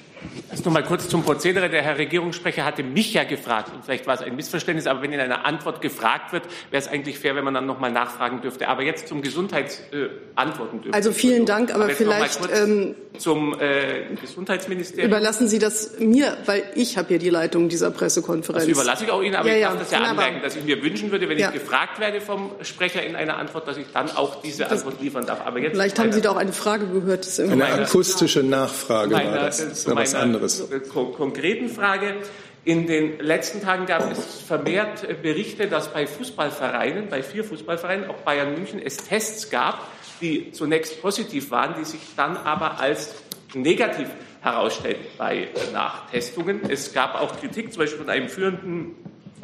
Erst noch mal kurz zum Prozedere. Der Herr Regierungssprecher hatte mich ja gefragt, und vielleicht war es ein Missverständnis, aber wenn in einer Antwort gefragt wird, wäre es eigentlich fair, wenn man dann noch mal nachfragen dürfte. Aber jetzt zum Gesundheitsantworten äh, dürfte. Also vielen Dank, aber, aber vielleicht ähm, zum äh, Gesundheitsministerium. Überlassen Sie das mir, weil ich habe hier die Leitung dieser Pressekonferenz. Das überlasse ich auch Ihnen, aber ja, ich darf ja, das ja wunderbar. anmerken, dass ich mir wünschen würde, wenn ja. ich gefragt werde vom Sprecher in einer Antwort, dass ich dann auch diese das, Antwort liefern darf. Aber jetzt vielleicht haben Sie da auch eine Frage gehört. eine akustische Nachfrage war das. das was anderes konkreten Frage. In den letzten Tagen gab es vermehrt Berichte, dass bei Fußballvereinen, bei vier Fußballvereinen, auch Bayern München, es Tests gab, die zunächst positiv waren, die sich dann aber als negativ herausstellten bei Nachtestungen. Es gab auch Kritik, zum Beispiel von einem führenden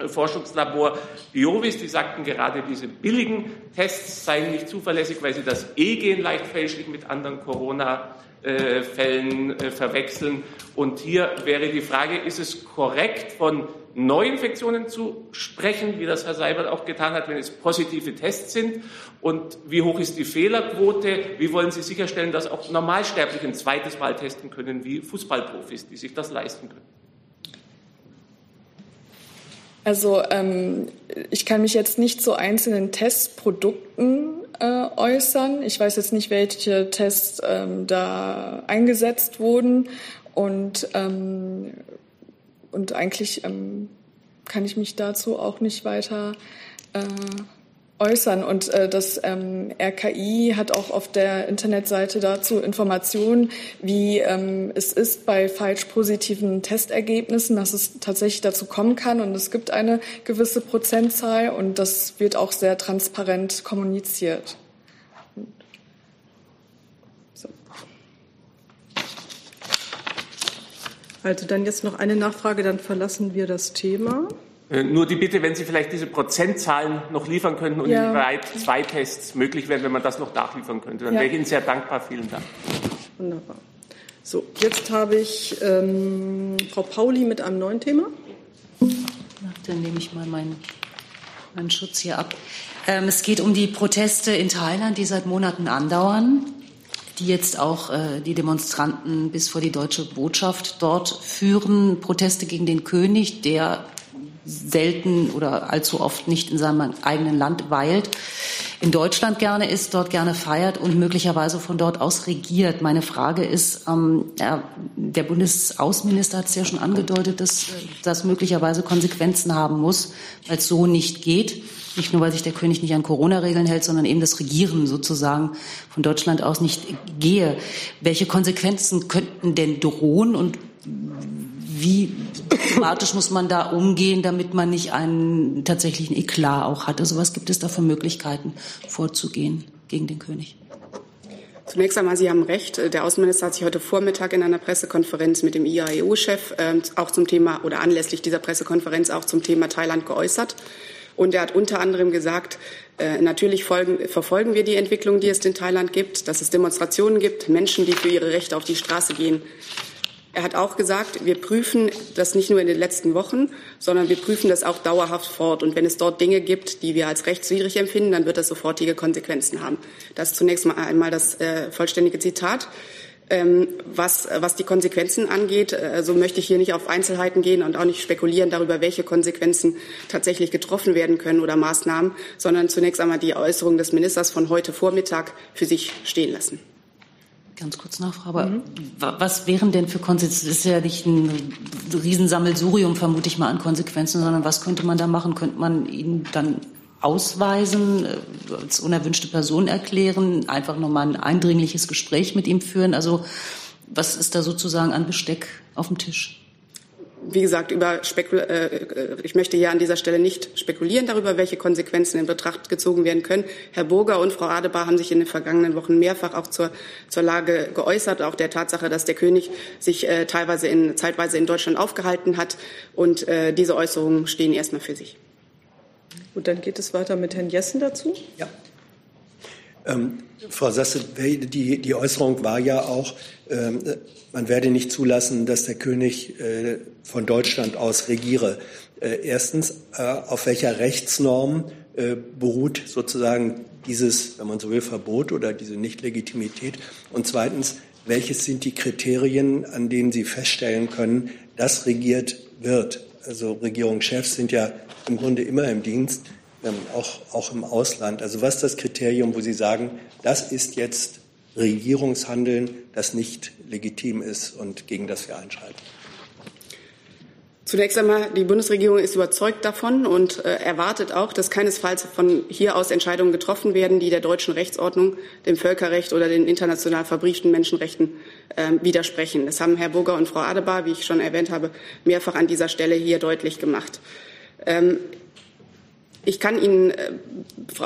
Forschungslabor Biovis, die sagten gerade, diese billigen Tests seien nicht zuverlässig, weil sie das E-Gen leicht fälschlich mit anderen Corona äh, Fällen äh, verwechseln. Und hier wäre die Frage, ist es korrekt, von Neuinfektionen zu sprechen, wie das Herr Seibert auch getan hat, wenn es positive Tests sind? Und wie hoch ist die Fehlerquote? Wie wollen Sie sicherstellen, dass auch Normalsterbliche ein zweites Mal testen können, wie Fußballprofis, die sich das leisten können? Also ähm, ich kann mich jetzt nicht zu einzelnen Testprodukten äh, äußern. Ich weiß jetzt nicht, welche Tests ähm, da eingesetzt wurden und ähm, und eigentlich ähm, kann ich mich dazu auch nicht weiter äh, äußern. Und äh, das ähm, RKI hat auch auf der Internetseite dazu Informationen, wie ähm, es ist bei falsch positiven Testergebnissen, dass es tatsächlich dazu kommen kann. Und es gibt eine gewisse Prozentzahl und das wird auch sehr transparent kommuniziert. So. Also dann jetzt noch eine Nachfrage, dann verlassen wir das Thema. Äh, nur die Bitte, wenn Sie vielleicht diese Prozentzahlen noch liefern könnten und ja. inwieweit zwei Tests möglich wären, wenn man das noch nachliefern könnte. Dann ja. wäre ich Ihnen sehr dankbar. Vielen Dank. Wunderbar. So, jetzt habe ich ähm, Frau Pauli mit einem neuen Thema. Dann nehme ich mal meinen, meinen Schutz hier ab. Ähm, es geht um die Proteste in Thailand, die seit Monaten andauern, die jetzt auch äh, die Demonstranten bis vor die deutsche Botschaft dort führen. Proteste gegen den König, der selten oder allzu oft nicht in seinem eigenen Land weilt, in Deutschland gerne ist, dort gerne feiert und möglicherweise von dort aus regiert. Meine Frage ist, ähm, der Bundesaußenminister hat es ja schon angedeutet, dass das möglicherweise Konsequenzen haben muss, weil es so nicht geht. Nicht nur, weil sich der König nicht an Corona-Regeln hält, sondern eben das Regieren sozusagen von Deutschland aus nicht gehe. Welche Konsequenzen könnten denn drohen und wie diplomatisch muss man da umgehen, damit man nicht einen tatsächlichen Eklat auch hat? Also was gibt es da für Möglichkeiten vorzugehen gegen den König? Zunächst einmal, Sie haben recht. Der Außenminister hat sich heute Vormittag in einer Pressekonferenz mit dem IAEO-Chef äh, auch zum Thema oder anlässlich dieser Pressekonferenz auch zum Thema Thailand geäußert. Und er hat unter anderem gesagt, äh, natürlich folgen, verfolgen wir die Entwicklung, die es in Thailand gibt, dass es Demonstrationen gibt, Menschen, die für ihre Rechte auf die Straße gehen. Er hat auch gesagt, wir prüfen das nicht nur in den letzten Wochen, sondern wir prüfen das auch dauerhaft fort. Und wenn es dort Dinge gibt, die wir als rechtswidrig empfinden, dann wird das sofortige Konsequenzen haben. Das ist zunächst mal einmal das äh, vollständige Zitat. Ähm, was, was die Konsequenzen angeht, äh, so möchte ich hier nicht auf Einzelheiten gehen und auch nicht spekulieren darüber, welche Konsequenzen tatsächlich getroffen werden können oder Maßnahmen, sondern zunächst einmal die Äußerung des Ministers von heute Vormittag für sich stehen lassen. Ganz kurz Nachfrage. Mhm. Was wären denn für Konsequenzen? Das ist ja nicht ein Riesensammelsurium, vermute ich mal, an Konsequenzen, sondern was könnte man da machen? Könnte man ihn dann ausweisen, äh, als unerwünschte Person erklären, einfach nochmal ein eindringliches Gespräch mit ihm führen? Also was ist da sozusagen an Besteck auf dem Tisch? Wie gesagt, über Spekul äh, ich möchte hier an dieser Stelle nicht spekulieren darüber, welche Konsequenzen in Betracht gezogen werden können. Herr Burger und Frau Adebar haben sich in den vergangenen Wochen mehrfach auch zur, zur Lage geäußert, auch der Tatsache, dass der König sich äh, teilweise in, zeitweise in Deutschland aufgehalten hat. Und äh, diese Äußerungen stehen erstmal für sich. Gut, dann geht es weiter mit Herrn Jessen dazu. Ja. Ähm, Frau Sasse, die, die Äußerung war ja auch, ähm, man werde nicht zulassen, dass der König äh, von Deutschland aus regiere. Äh, erstens, äh, auf welcher Rechtsnorm beruht sozusagen dieses, wenn man so will, Verbot oder diese Nichtlegitimität? Und zweitens, welches sind die Kriterien, an denen Sie feststellen können, dass regiert wird? Also Regierungschefs sind ja im Grunde immer im Dienst, ähm, auch, auch im Ausland. Also was ist das Kriterium, wo Sie sagen, das ist jetzt Regierungshandeln, das nicht legitim ist und gegen das wir einschreiten? Zunächst einmal, die Bundesregierung ist überzeugt davon und äh, erwartet auch, dass keinesfalls von hier aus Entscheidungen getroffen werden, die der deutschen Rechtsordnung, dem Völkerrecht oder den international verbrieften Menschenrechten äh, widersprechen. Das haben Herr Burger und Frau Adebar, wie ich schon erwähnt habe, mehrfach an dieser Stelle hier deutlich gemacht. Ähm, ich kann Ihnen, äh,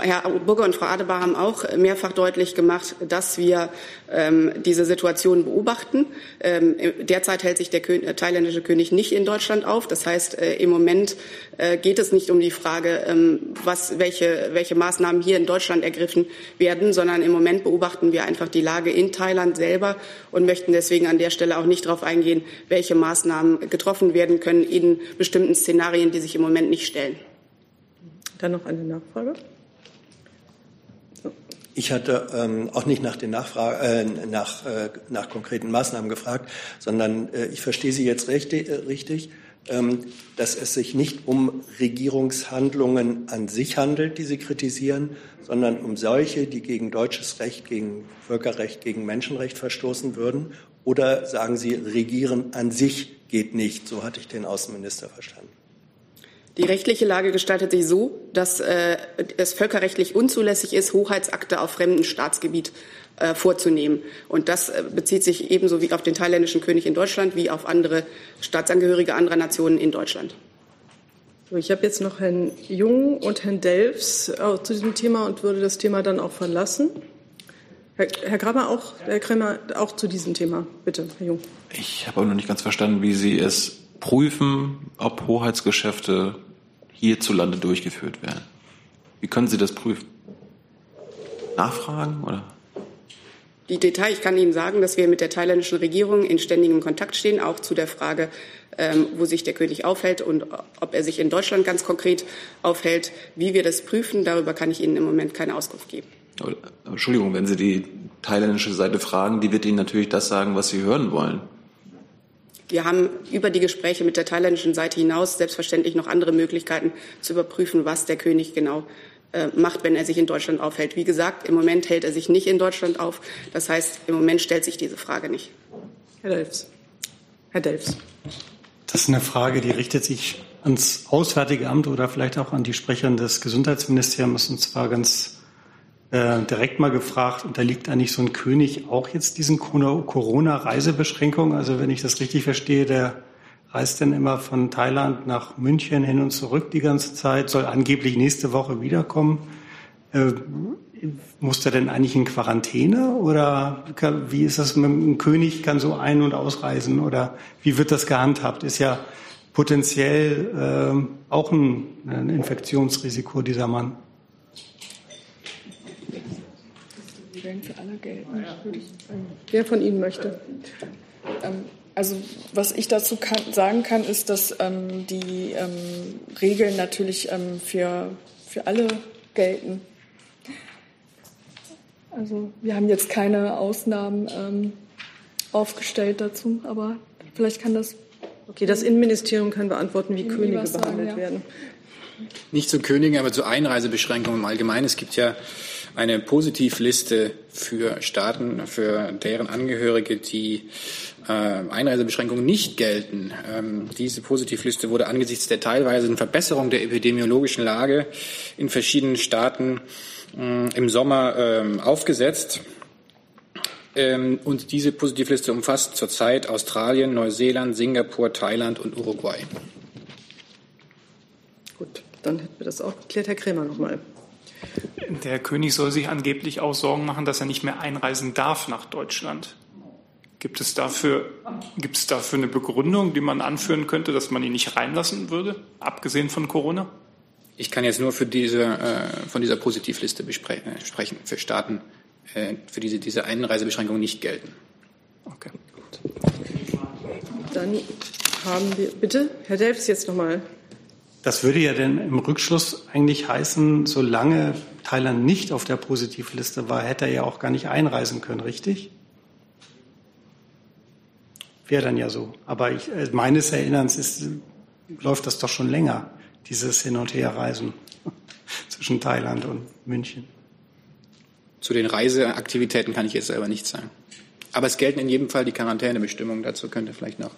Herr Burger und Frau Adebar haben auch mehrfach deutlich gemacht, dass wir ähm, diese Situation beobachten. Ähm, derzeit hält sich der Kön äh, thailändische König nicht in Deutschland auf. Das heißt, äh, im Moment äh, geht es nicht um die Frage, ähm, was, welche, welche Maßnahmen hier in Deutschland ergriffen werden, sondern im Moment beobachten wir einfach die Lage in Thailand selber und möchten deswegen an der Stelle auch nicht darauf eingehen, welche Maßnahmen getroffen werden können in bestimmten Szenarien, die sich im Moment nicht stellen. Dann noch eine Nachfrage. Ich hatte ähm, auch nicht nach, den Nachfrage, äh, nach, äh, nach konkreten Maßnahmen gefragt, sondern äh, ich verstehe Sie jetzt richtig, äh, richtig ähm, dass es sich nicht um Regierungshandlungen an sich handelt, die Sie kritisieren, sondern um solche, die gegen deutsches Recht, gegen Völkerrecht, gegen Menschenrecht verstoßen würden? Oder sagen Sie, Regieren an sich geht nicht? So hatte ich den Außenminister verstanden. Die rechtliche Lage gestaltet sich so, dass äh, es völkerrechtlich unzulässig ist, Hoheitsakte auf fremdem Staatsgebiet äh, vorzunehmen. Und das äh, bezieht sich ebenso wie auf den thailändischen König in Deutschland wie auf andere Staatsangehörige anderer Nationen in Deutschland. Ich habe jetzt noch Herrn Jung und Herrn Delfs äh, zu diesem Thema und würde das Thema dann auch verlassen. Herr, Herr Kramer auch, Herr Kramer auch zu diesem Thema. Bitte, Herr Jung. Ich habe aber noch nicht ganz verstanden, wie Sie es prüfen, ob Hoheitsgeschäfte hierzulande durchgeführt werden. Wie können Sie das prüfen? Nachfragen oder? Die Details, ich kann Ihnen sagen, dass wir mit der thailändischen Regierung in ständigem Kontakt stehen, auch zu der Frage, ähm, wo sich der König aufhält und ob er sich in Deutschland ganz konkret aufhält. Wie wir das prüfen, darüber kann ich Ihnen im Moment keine Auskunft geben. Entschuldigung, wenn Sie die thailändische Seite fragen, die wird Ihnen natürlich das sagen, was Sie hören wollen. Wir haben über die Gespräche mit der thailändischen Seite hinaus selbstverständlich noch andere Möglichkeiten zu überprüfen, was der König genau äh, macht, wenn er sich in Deutschland aufhält. Wie gesagt, im Moment hält er sich nicht in Deutschland auf. Das heißt, im Moment stellt sich diese Frage nicht. Herr Delfs. Herr Delfs. Das ist eine Frage, die richtet sich ans Auswärtige Amt oder vielleicht auch an die Sprecherin des Gesundheitsministeriums und zwar ganz äh, direkt mal gefragt, unterliegt eigentlich so ein König auch jetzt diesen Corona-Reisebeschränkungen? Also wenn ich das richtig verstehe, der reist denn immer von Thailand nach München hin und zurück die ganze Zeit, soll angeblich nächste Woche wiederkommen. Äh, muss der denn eigentlich in Quarantäne oder wie ist das mit dem König, kann so ein- und ausreisen oder wie wird das gehandhabt? Ist ja potenziell äh, auch ein, ein Infektionsrisiko, dieser Mann. Wer von Ihnen möchte? Ähm, also was ich dazu kann, sagen kann, ist, dass ähm, die ähm, Regeln natürlich ähm, für, für alle gelten. Also wir haben jetzt keine Ausnahmen ähm, aufgestellt dazu, aber vielleicht kann das. Okay, das Innenministerium kann beantworten, wie Könige sagen, behandelt ja. werden. Nicht zu Königen, aber zu Einreisebeschränkungen im Allgemeinen. Es gibt ja eine Positivliste für Staaten, für deren Angehörige, die äh, Einreisebeschränkungen nicht gelten. Ähm, diese Positivliste wurde angesichts der teilweisen Verbesserung der epidemiologischen Lage in verschiedenen Staaten äh, im Sommer ähm, aufgesetzt. Ähm, und diese Positivliste umfasst zurzeit Australien, Neuseeland, Singapur, Thailand und Uruguay. Gut, dann hätten wir das auch geklärt. Herr Krämer nochmal. Der König soll sich angeblich auch Sorgen machen, dass er nicht mehr einreisen darf nach Deutschland. Gibt es dafür, gibt es dafür eine Begründung, die man anführen könnte, dass man ihn nicht reinlassen würde, abgesehen von Corona? Ich kann jetzt nur für diese, äh, von dieser Positivliste äh, sprechen, für Staaten, äh, für diese diese Einreisebeschränkungen nicht gelten. Okay. Dann haben wir, bitte, Herr Delfs jetzt nochmal. Das würde ja denn im Rückschluss eigentlich heißen, solange Thailand nicht auf der Positivliste war, hätte er ja auch gar nicht einreisen können, richtig? Wäre dann ja so. Aber ich, äh, meines Erinnerns ist, läuft das doch schon länger, dieses Hin- und Herreisen zwischen Thailand und München. Zu den Reiseaktivitäten kann ich jetzt selber nichts sagen. Aber es gelten in jedem Fall die Quarantänebestimmungen. Dazu könnte vielleicht noch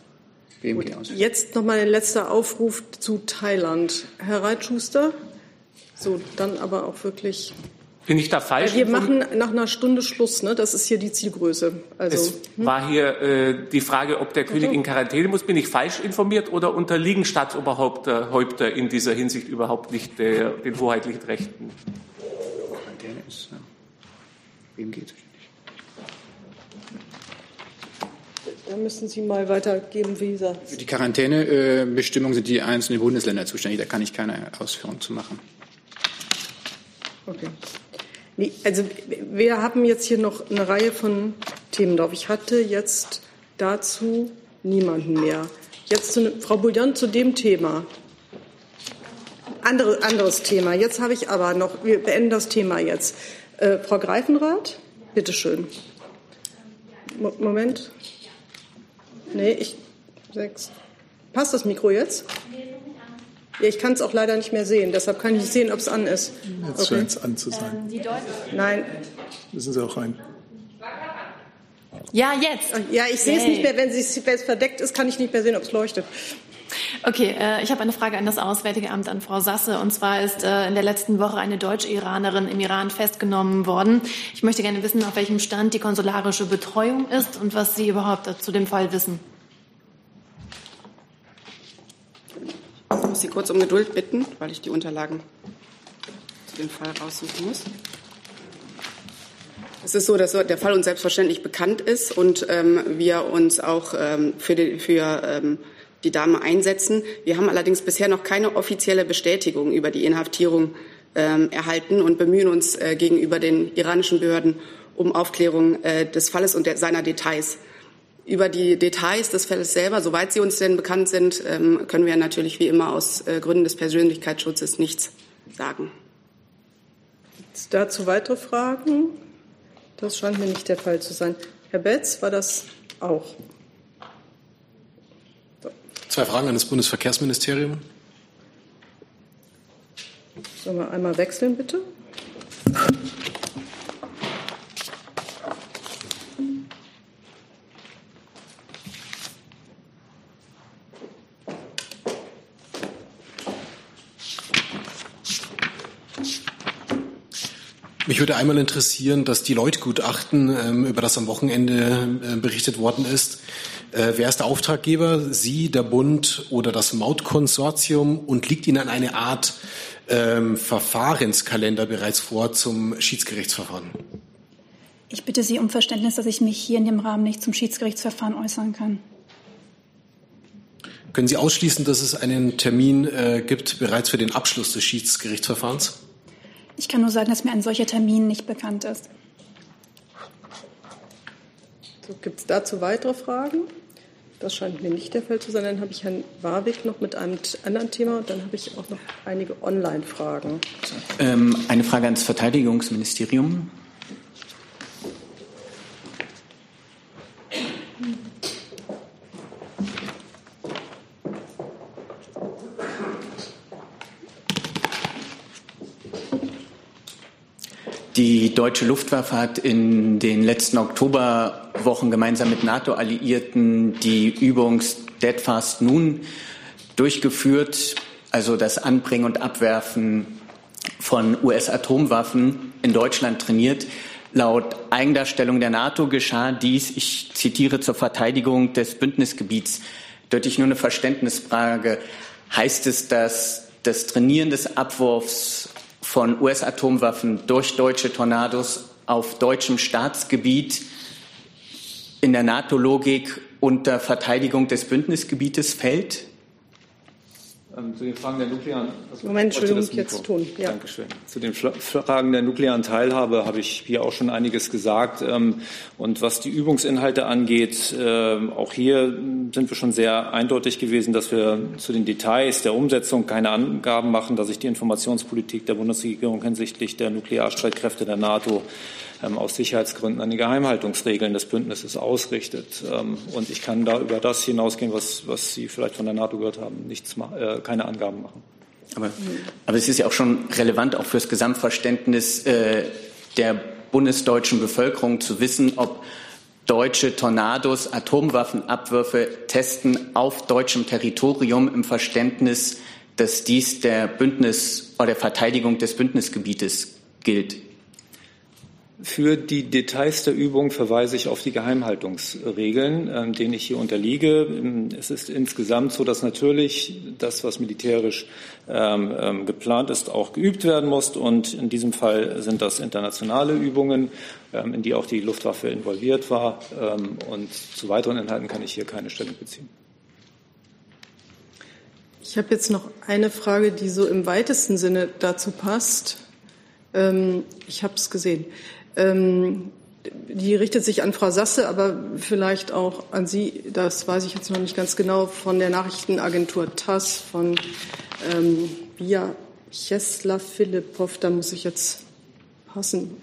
BMG aus. Jetzt nochmal ein letzter Aufruf zu Thailand. Herr Reitschuster, so, dann aber auch wirklich. Bin ich da falsch? Wir machen nach einer Stunde Schluss, ne? Das ist hier die Zielgröße. Also, Es war hier äh, die Frage, ob der König in Quarantäne muss. Bin ich falsch informiert oder unterliegen Staatsoberhäupter Häupter in dieser Hinsicht überhaupt nicht der, den hoheitlichen Rechten? Quarantäne ist äh, BMG zuständig. da müssen Sie mal weitergeben, wie gesagt. Für die Quarantänebestimmungen sind die einzelnen Bundesländer zuständig. Da kann ich keine Ausführung zu machen. Okay. Nee, also wir haben jetzt hier noch eine Reihe von Themen drauf. Ich hatte jetzt dazu niemanden mehr. Jetzt zu, Frau Bouillon zu dem Thema. Andere, anderes Thema. Jetzt habe ich aber noch, wir beenden das Thema jetzt. Äh, Frau Greifenrath, bitteschön. Mo Moment. Nee, ich. Sechs. Passt das Mikro jetzt? Ja, ich kann es auch leider nicht mehr sehen, deshalb kann ich nicht sehen, ob es an ist. Jetzt scheint es an zu sein. Nein. Müssen Sie auch rein. Ja, jetzt. Ja, ich sehe es nicht mehr. Wenn es verdeckt ist, kann ich nicht mehr sehen, ob es leuchtet. Okay, äh, ich habe eine Frage an das Auswärtige Amt, an Frau Sasse. Und zwar ist äh, in der letzten Woche eine Deutsch-Iranerin im Iran festgenommen worden. Ich möchte gerne wissen, auf welchem Stand die konsularische Betreuung ist und was Sie überhaupt zu dem Fall wissen. Ich muss Sie kurz um Geduld bitten, weil ich die Unterlagen zu dem Fall raussuchen muss. Es ist so, dass der Fall uns selbstverständlich bekannt ist und ähm, wir uns auch ähm, für, die, für ähm, die Dame einsetzen. Wir haben allerdings bisher noch keine offizielle Bestätigung über die Inhaftierung ähm, erhalten und bemühen uns äh, gegenüber den iranischen Behörden um Aufklärung äh, des Falles und der, seiner Details. Über die Details des Falles selber, soweit sie uns denn bekannt sind, ähm, können wir natürlich wie immer aus äh, Gründen des Persönlichkeitsschutzes nichts sagen. Gibt's dazu weitere Fragen? Das scheint mir nicht der Fall zu sein. Herr Betz, war das auch? Zwei Fragen an das Bundesverkehrsministerium. Sollen wir einmal wechseln, bitte? Mich würde einmal interessieren, dass die Leute-Gutachten, ähm, über das am Wochenende äh, berichtet worden ist, Äh, wer ist der Auftraggeber? Sie, der Bund oder das Mautkonsortium? Und liegt Ihnen eine Art ähm, Verfahrenskalender bereits vor zum Schiedsgerichtsverfahren? Ich bitte Sie um Verständnis, dass ich mich hier in dem Rahmen nicht zum Schiedsgerichtsverfahren äußern kann. Können Sie ausschließen, dass es einen Termin äh, gibt bereits für den Abschluss des Schiedsgerichtsverfahrens? Ich kann nur sagen, dass mir ein solcher Termin nicht bekannt ist. So, Gibt es dazu weitere Fragen? Das scheint mir nicht der Fall zu sein. Dann habe ich Herrn Warwick noch mit einem anderen Thema und dann habe ich auch noch einige Online-Fragen. Ähm, eine Frage ans Verteidigungsministerium. Die deutsche Luftwaffe hat in den letzten Oktoberwochen gemeinsam mit NATO-Alliierten die Übung Steadfast Nun durchgeführt, also das Anbringen und Abwerfen von US-Atomwaffen in Deutschland trainiert. Laut Eigendarstellung der NATO geschah dies, ich zitiere, zur Verteidigung des Bündnisgebiets. Dort ich nur eine Verständnisfrage. Heißt es, dass das Trainieren des Abwurfs von US-Atomwaffen durch deutsche Tornados auf deutschem Staatsgebiet in der NATO-Logik unter Verteidigung des Bündnisgebietes fällt? Ähm, zu den Fragen der nuklearen. Also Moment, Entschuldigung, jetzt tun. Ja. Dankeschön. Zu den Fragen der nuklearen Teilhabe habe ich hier auch schon einiges gesagt. Ähm, und was die Übungsinhalte angeht, ähm, auch hier sind wir schon sehr eindeutig gewesen, dass wir zu den Details der Umsetzung keine Angaben machen, dass sich die Informationspolitik der Bundesregierung hinsichtlich der Nuklearstreitkräfte der NATO aus Sicherheitsgründen an die Geheimhaltungsregeln des Bündnisses ausrichtet. Ähm, und ich kann da über das hinausgehen, was, was Sie vielleicht von der NATO gehört haben, nichts, äh, keine Angaben machen. Aber, aber es ist ja auch schon relevant, auch fürs Gesamtverständnis äh, der bundesdeutschen Bevölkerung zu wissen, ob deutsche Tornados Atomwaffenabwürfe testen auf deutschem Territorium im Verständnis, dass dies der Bündnis oder der Verteidigung des Bündnisgebietes gilt. Für die Details der Übung verweise ich auf die Geheimhaltungsregeln, ähm, denen ich hier unterliege. Ähm, es ist insgesamt so, dass natürlich das, was militärisch ähm, geplant ist, auch geübt werden muss. Und in diesem Fall sind das internationale Übungen, in die auch die Luftwaffe involviert war. Und zu weiteren Inhalten kann ich hier keine Stellung beziehen. Ich habe jetzt noch eine Frage, die so im weitesten Sinne dazu passt. ich habe es gesehen. Ähm, die richtet sich an Frau Sasse, aber vielleicht auch an Sie, das weiß ich jetzt noch nicht ganz genau, von der Nachrichtenagentur TASS, von ähm, Via Chesla Philippov, da muss ich jetzt passen,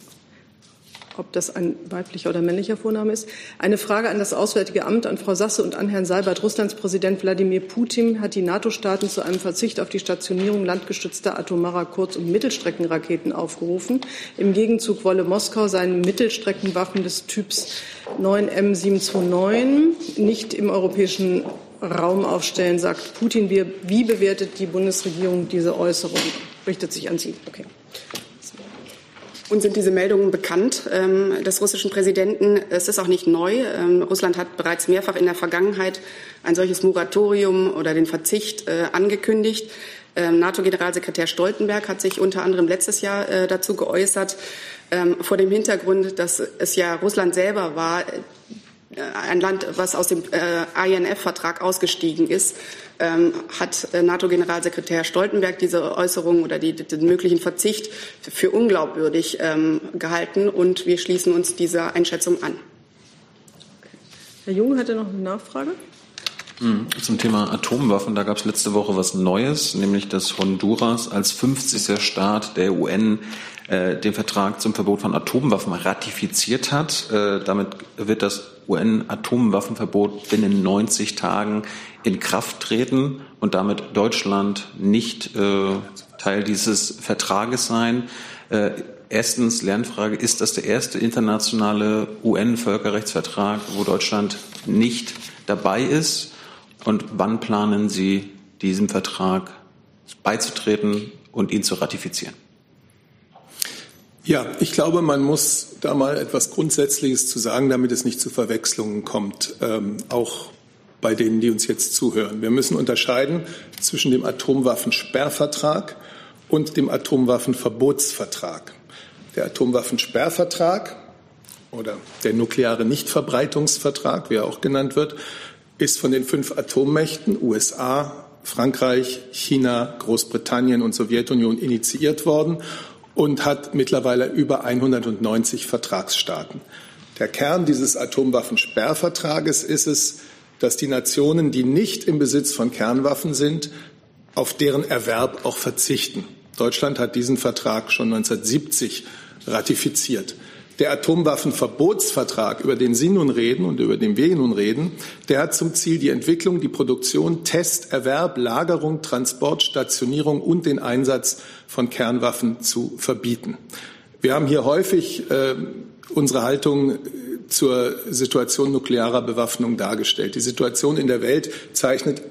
ob das ein weiblicher oder männlicher Vorname ist. Eine Frage an das Auswärtige Amt, an Frau Sasse und an Herrn Seibert. Russlands Präsident Wladimir Putin hat die NATO-Staaten zu einem Verzicht auf die Stationierung landgestützter atomarer Kurz- und Mittelstreckenraketen aufgerufen. Im Gegenzug wolle Moskau seine Mittelstreckenwaffen des Typs 9M729 nicht im europäischen Raum aufstellen, sagt Putin. Wie bewertet die Bundesregierung diese Äußerung? Richtet sich an Sie. Okay. Uns sind diese Meldungen bekannt ähm, des russischen Präsidenten. Es ist auch nicht neu. Ähm, Russland hat bereits mehrfach in der Vergangenheit ein solches Moratorium oder den Verzicht äh, angekündigt. Ähm, NATO-Generalsekretär Stoltenberg hat sich unter anderem letztes Jahr äh, dazu geäußert, ähm, vor dem Hintergrund, dass es ja Russland selber war, ein Land, was aus dem äh, INF-Vertrag ausgestiegen ist, ähm, hat äh, NATO-Generalsekretär Stoltenberg diese Äußerung oder die, den möglichen Verzicht für unglaubwürdig ähm, gehalten. Und wir schließen uns dieser Einschätzung an. Herr Jung hatte noch eine Nachfrage. Hm, zum Thema Atomwaffen, da gab es letzte Woche was Neues, nämlich dass Honduras als 50. Staat der UN äh, den Vertrag zum Verbot von Atomwaffen ratifiziert hat. Äh, damit wird das UN-Atomwaffenverbot binnen 90 Tagen in Kraft treten und damit Deutschland nicht äh, Teil dieses Vertrages sein. Äh, erstens Lernfrage, ist das der erste internationale UN-Völkerrechtsvertrag, wo Deutschland nicht dabei ist? Und wann planen Sie, diesem Vertrag beizutreten und ihn zu ratifizieren? Ja, ich glaube, man muss da mal etwas Grundsätzliches zu sagen, damit es nicht zu Verwechslungen kommt. Ähm, auch bei denen, die uns jetzt zuhören. Wir müssen unterscheiden zwischen dem Atomwaffensperrvertrag und dem Atomwaffenverbotsvertrag. Der Atomwaffensperrvertrag oder der nukleare Nichtverbreitungsvertrag, wie er auch genannt wird, ist von den fünf Atommächten USA, Frankreich, China, Großbritannien und Sowjetunion initiiert worden und hat mittlerweile über 190 Vertragsstaaten. Der Kern dieses Atomwaffensperrvertrages ist es, dass die Nationen, die nicht im Besitz von Kernwaffen sind, auf deren Erwerb auch verzichten. Deutschland hat diesen Vertrag schon 1970 ratifiziert. Der Atomwaffenverbotsvertrag, über den Sie nun reden und über den wir nun reden, der hat zum Ziel, die Entwicklung, die Produktion, Test, Erwerb, Lagerung, Transport, Stationierung und den Einsatz von Kernwaffen zu verbieten. Wir haben hier häufig äh, unsere Haltung äh, zur Situation nuklearer Bewaffnung dargestellt. Die Situation in der Welt zeichnet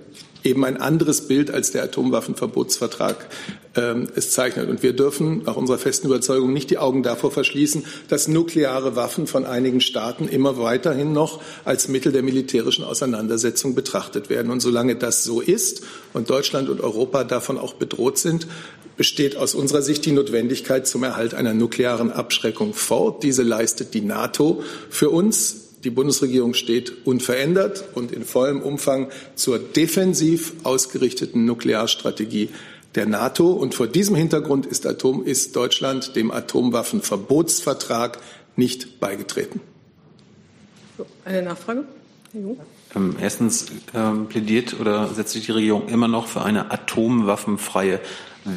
eben ein anderes Bild als der Atomwaffenverbotsvertrag ähm, es zeichnet. Und wir dürfen nach unserer festen Überzeugung nicht die Augen davor verschließen, dass nukleare Waffen von einigen Staaten immer weiterhin noch als Mittel der militärischen Auseinandersetzung betrachtet werden. Und solange das so ist und Deutschland und Europa davon auch bedroht sind, besteht aus unserer Sicht die Notwendigkeit zum Erhalt einer nuklearen Abschreckung fort. Diese leistet die NATO für uns. Die Bundesregierung steht unverändert und in vollem Umfang zur defensiv ausgerichteten Nuklearstrategie der NATO. Und vor diesem Hintergrund ist, Atom, ist Deutschland dem Atomwaffenverbotsvertrag nicht beigetreten. Eine Nachfrage? Ähm, erstens ähm, plädiert oder setzt sich die Regierung immer noch für eine atomwaffenfreie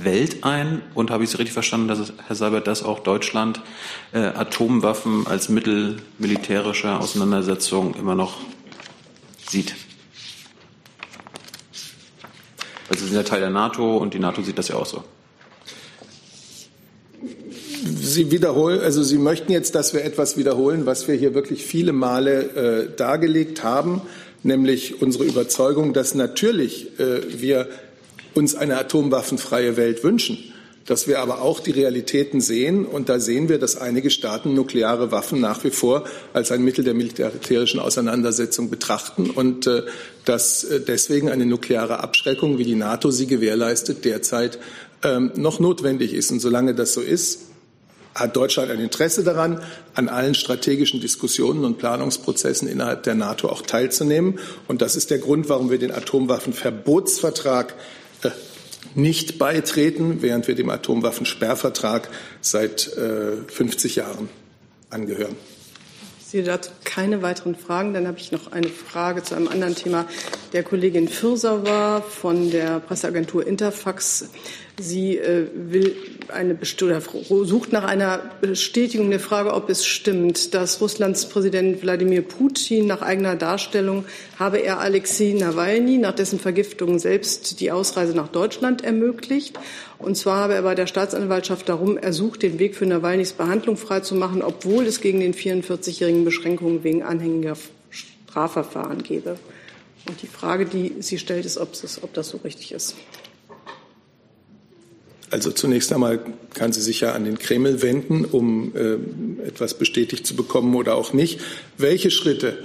Welt ein? Und habe ich Sie richtig verstanden, dass Herr Seibert das auch Deutschland äh, Atomwaffen als Mittel militärischer Auseinandersetzung immer noch sieht? Also Sie sind ja Teil der NATO und die NATO sieht das ja auch so. Sie wiederholen, also Sie möchten jetzt, dass wir etwas wiederholen, was wir hier wirklich viele Male äh, dargelegt haben, nämlich unsere Überzeugung, dass natürlich äh, wir uns eine atomwaffenfreie Welt wünschen, dass wir aber auch die Realitäten sehen. Und da sehen wir, dass einige Staaten nukleare Waffen nach wie vor als ein Mittel der militärischen Auseinandersetzung betrachten und äh, dass äh, deswegen eine nukleare Abschreckung, wie die NATO sie gewährleistet, derzeit ähm, noch notwendig ist. Und solange das so ist, hat Deutschland ein Interesse daran, an allen strategischen Diskussionen und Planungsprozessen innerhalb der NATO auch teilzunehmen. Und das ist der Grund, warum wir den Atomwaffenverbotsvertrag nicht beitreten, während wir dem Atomwaffensperrvertrag seit 50 äh, Jahren angehören. Ich sehe dazu keine weiteren Fragen. Dann habe ich noch eine Frage zu einem anderen Thema der Kollegin Firsauer von der Presseagentur Interfax. Sie äh, will eine sucht nach einer Bestätigung der Frage, ob es stimmt, dass Russlands Präsident Wladimir Putin nach eigener Darstellung habe er Alexei Nawalny nach dessen Vergiftung selbst die Ausreise nach Deutschland ermöglicht. Und zwar habe er bei der Staatsanwaltschaft darum ersucht, den Weg für Nawalnys Behandlung freizumachen, obwohl es gegen den 44-jährigen Beschränkungen wegen anhängiger Strafverfahren gebe. Und die Frage, die sie stellt, ist, ob das so richtig ist. Also zunächst einmal kann sie sich ja an den Kreml wenden, um äh, etwas bestätigt zu bekommen oder auch nicht. Welche Schritte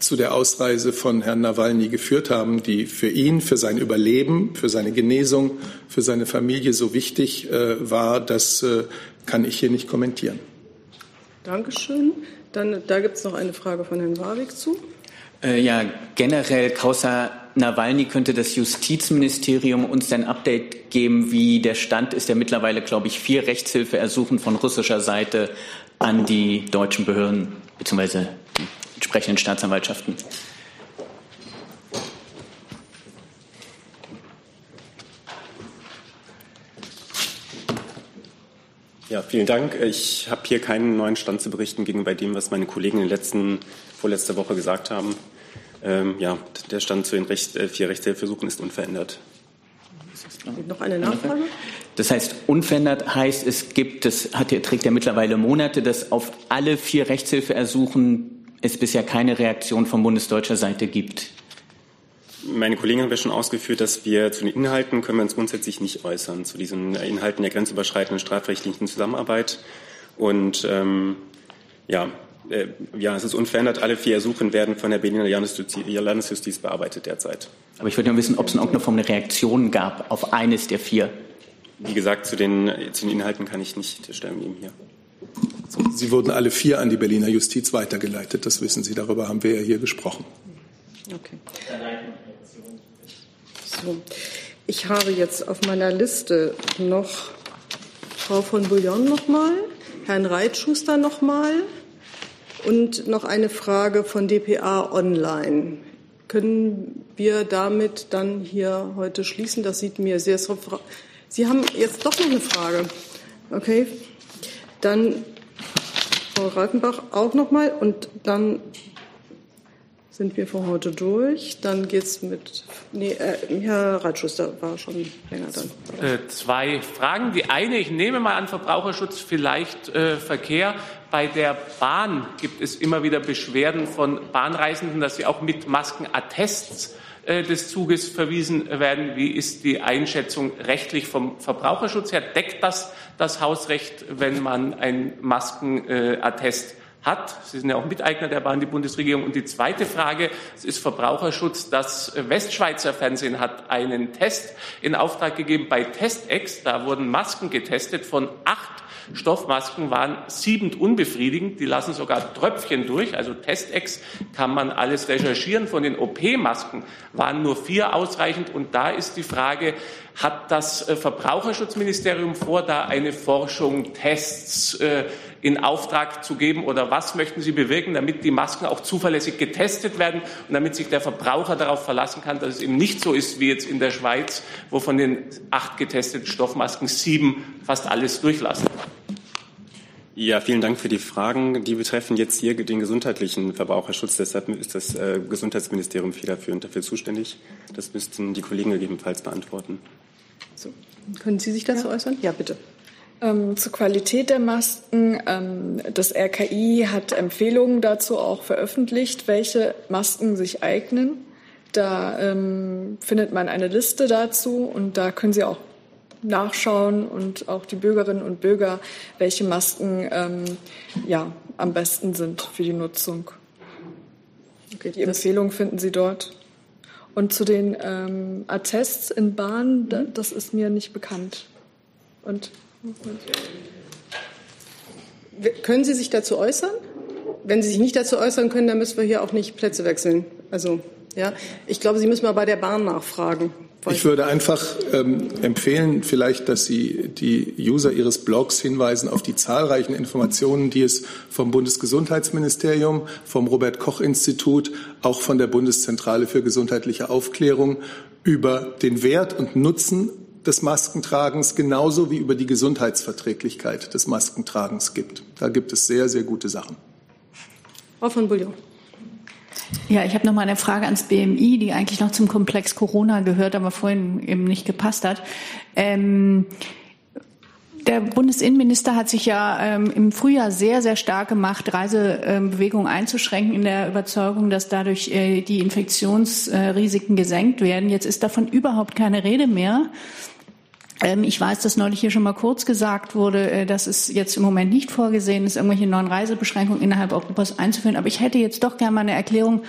zu der Ausreise von Herrn Nawalny geführt haben, die für ihn, für sein Überleben, für seine Genesung, für seine Familie so wichtig äh, war, das äh, kann ich hier nicht kommentieren. Dankeschön. Dann, da gibt es noch eine Frage von Herrn Warwick zu. Äh, ja, generell, Causa Nawalny könnte das Justizministerium uns ein Update geben, wie der Stand ist, der mittlerweile, glaube ich, vier Rechtshilfeersuchen von russischer Seite an die deutschen Behörden bzw. die entsprechenden Staatsanwaltschaften. Ja, vielen Dank. Ich habe hier keinen neuen Stand zu berichten gegenüber dem, was meine Kollegen in der letzten, vorletzter Woche gesagt haben. Ähm, ja, der Stand zu den Recht, äh, vier Rechtshilfesuchen ist unverändert. Noch eine Nachfrage? Das heißt, unverändert heißt, es gibt, das hat, trägt ja mittlerweile Monate, dass auf alle vier Rechtshilfeersuchen es bisher keine Reaktion von bundesdeutscher Seite gibt. Meine Kollegen haben ja schon ausgeführt, dass wir zu den Inhalten können wir uns grundsätzlich nicht äußern, zu diesen Inhalten der grenzüberschreitenden strafrechtlichen Zusammenarbeit. Und ähm, ja, äh, ja, es ist unverändert. Alle vier Ersuchen werden von der Berliner Landesjustiz, bearbeitet derzeit. Aber ich würde nur wissen, ob es in irgendeiner Form eine Reaktion gab auf eines der vier. Wie gesagt, zu den, zu den Inhalten kann ich nicht Stellung nehmen hier. Sie wurden alle vier an die Berliner Justiz weitergeleitet. Das wissen Sie. Darüber haben wir ja hier gesprochen. Okay. So. Ich habe jetzt auf meiner Liste noch Frau von Bouillon noch mal, Herrn Reitschuster noch mal und noch eine Frage von dpa Online. Können wir damit dann hier heute schließen? Das sieht mir sehr. Sie haben jetzt doch noch eine Frage. Okay. Dann Frau Reifenbach auch noch mal und dann sind wir für heute durch. Dann geht es mit. Nee, äh, Herr Reitschuster war schon länger dann. Äh, zwei Fragen. Die eine, ich nehme mal an Verbraucherschutz, vielleicht äh, Verkehr. Bei der Bahn gibt es immer wieder Beschwerden von Bahnreisenden, dass sie auch mit Maskenattests äh, des Zuges verwiesen werden. Wie ist die Einschätzung rechtlich vom Verbraucherschutz her? Deckt das das Hausrecht, wenn man ein Maskenattest hat. Sie sind ja auch Miteigner der Bahn, die Bundesregierung. Und die zweite Frage, es ist Verbraucherschutz. Das Westschweizer Fernsehen hat einen Test in Auftrag gegeben bei Testex. Da wurden Masken getestet von acht Stoffmasken waren sieben unbefriedigend. Die lassen sogar Tröpfchen durch. Also Testex kann man alles recherchieren. Von den OP-Masken waren nur vier ausreichend. Und da ist die Frage, hat das äh, Verbraucherschutzministerium vor, da eine Forschung, Tests äh, in Auftrag zu geben? Oder was möchten Sie bewirken, damit die Masken auch zuverlässig getestet werden und damit sich der Verbraucher darauf verlassen kann, dass es eben nicht so ist wie jetzt in der Schweiz, wo von den acht getesteten Stoffmasken sieben fast alles durchlassen? Ja, vielen Dank für die Fragen. Die betreffen jetzt hier den gesundheitlichen Verbraucherschutz. Deshalb ist das äh, Gesundheitsministerium federführend dafür zuständig. Das müssten die Kollegen gegebenenfalls beantworten. So. Können Sie sich dazu ja. äußern? Ja, bitte. Ähm, zur Qualität der Masken. Ähm, das RKI hat Empfehlungen dazu auch veröffentlicht, welche Masken sich eignen. Da ähm, findet man eine Liste dazu und da können Sie auch nachschauen und auch die Bürgerinnen und Bürger, welche Masken ähm, ja, am besten sind für die Nutzung. Okay, die Empfehlungen finden Sie dort. Und zu den ähm, Attests in Bahn, mhm. das ist mir nicht bekannt. Und können Sie sich dazu äußern? Wenn Sie sich nicht dazu äußern können, dann müssen wir hier auch nicht Plätze wechseln. Also, ja, ich glaube, Sie müssen mal bei der Bahn nachfragen. Ich würde einfach ähm, empfehlen, vielleicht, dass Sie die User Ihres Blogs hinweisen auf die zahlreichen Informationen, die es vom Bundesgesundheitsministerium, vom Robert Koch Institut, auch von der Bundeszentrale für gesundheitliche Aufklärung über den Wert und Nutzen des Maskentragens genauso wie über die Gesundheitsverträglichkeit des Maskentragens gibt. Da gibt es sehr, sehr gute Sachen. Frau von Bouillon. Ja, ich habe noch mal eine Frage ans BMI, die eigentlich noch zum Komplex Corona gehört, aber vorhin eben nicht gepasst hat. Ähm, der Bundesinnenminister hat sich ja ähm, im Frühjahr sehr, sehr stark gemacht, Reisebewegungen ähm, einzuschränken, in der Überzeugung, dass dadurch äh, die Infektionsrisiken gesenkt werden. Jetzt ist davon überhaupt keine Rede mehr. Ähm, ich weiß, dass neulich hier schon mal kurz gesagt wurde, äh, dass es jetzt im Moment nicht vorgesehen ist, irgendwelche neuen Reisebeschränkungen innerhalb Europas einzuführen. Aber ich hätte jetzt doch gerne mal eine Erklärung.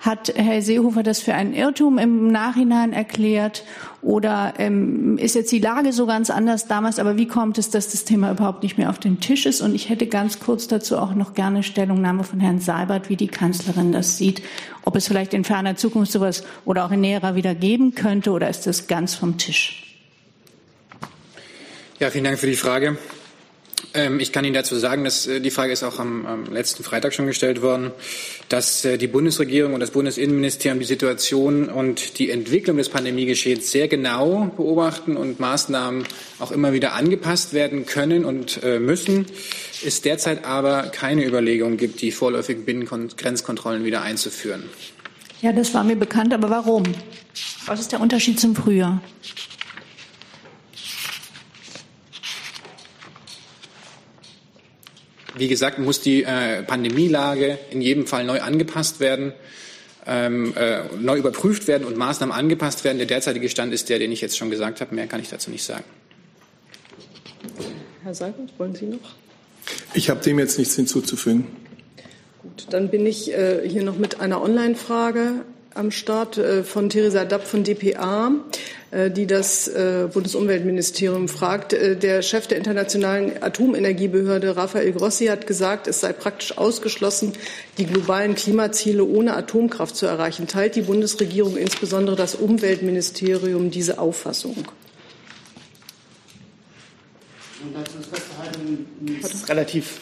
Hat Herr Seehofer das für einen Irrtum im Nachhinein erklärt? Oder ähm, ist jetzt die Lage so ganz anders damals? Aber wie kommt es, dass das Thema überhaupt nicht mehr auf dem Tisch ist? Und ich hätte ganz kurz dazu auch noch gerne Stellungnahme von Herrn Seibert, wie die Kanzlerin das sieht. Ob es vielleicht in ferner Zukunft sowas oder auch in näherer wieder geben könnte? Oder ist das ganz vom Tisch? Ja, vielen Dank für die Frage. Ähm, ich kann Ihnen dazu sagen, dass äh, die Frage ist auch am, am letzten Freitag schon gestellt worden, dass äh, die Bundesregierung und das Bundesinnenministerium die Situation und die Entwicklung des Pandemiegeschehens sehr genau beobachten und Maßnahmen auch immer wieder angepasst werden können und äh, müssen. Es derzeit aber keine Überlegung gibt, die vorläufigen Binnengrenzkontrollen wieder einzuführen. Ja, das war mir bekannt, aber warum? Was ist der Unterschied zum Frühjahr? Wie gesagt, muss die äh, Pandemielage in jedem Fall neu angepasst werden, ähm, äh, neu überprüft werden und Maßnahmen angepasst werden. Der derzeitige Stand ist der, den ich jetzt schon gesagt habe. Mehr kann ich dazu nicht sagen. Herr Seibert, wollen Sie noch? Ich habe dem jetzt nichts hinzuzufügen. Gut, dann bin ich äh, hier noch mit einer Online-Frage am Start äh, von Theresa Dapp von dpa, die das äh, Bundesumweltministerium fragt. Der Chef der Internationalen Atomenergiebehörde, Rafael Grossi, hat gesagt, es sei praktisch ausgeschlossen, die globalen Klimaziele ohne Atomkraft zu erreichen. Teilt die Bundesregierung, insbesondere das Umweltministerium, diese Auffassung? Das ist relativ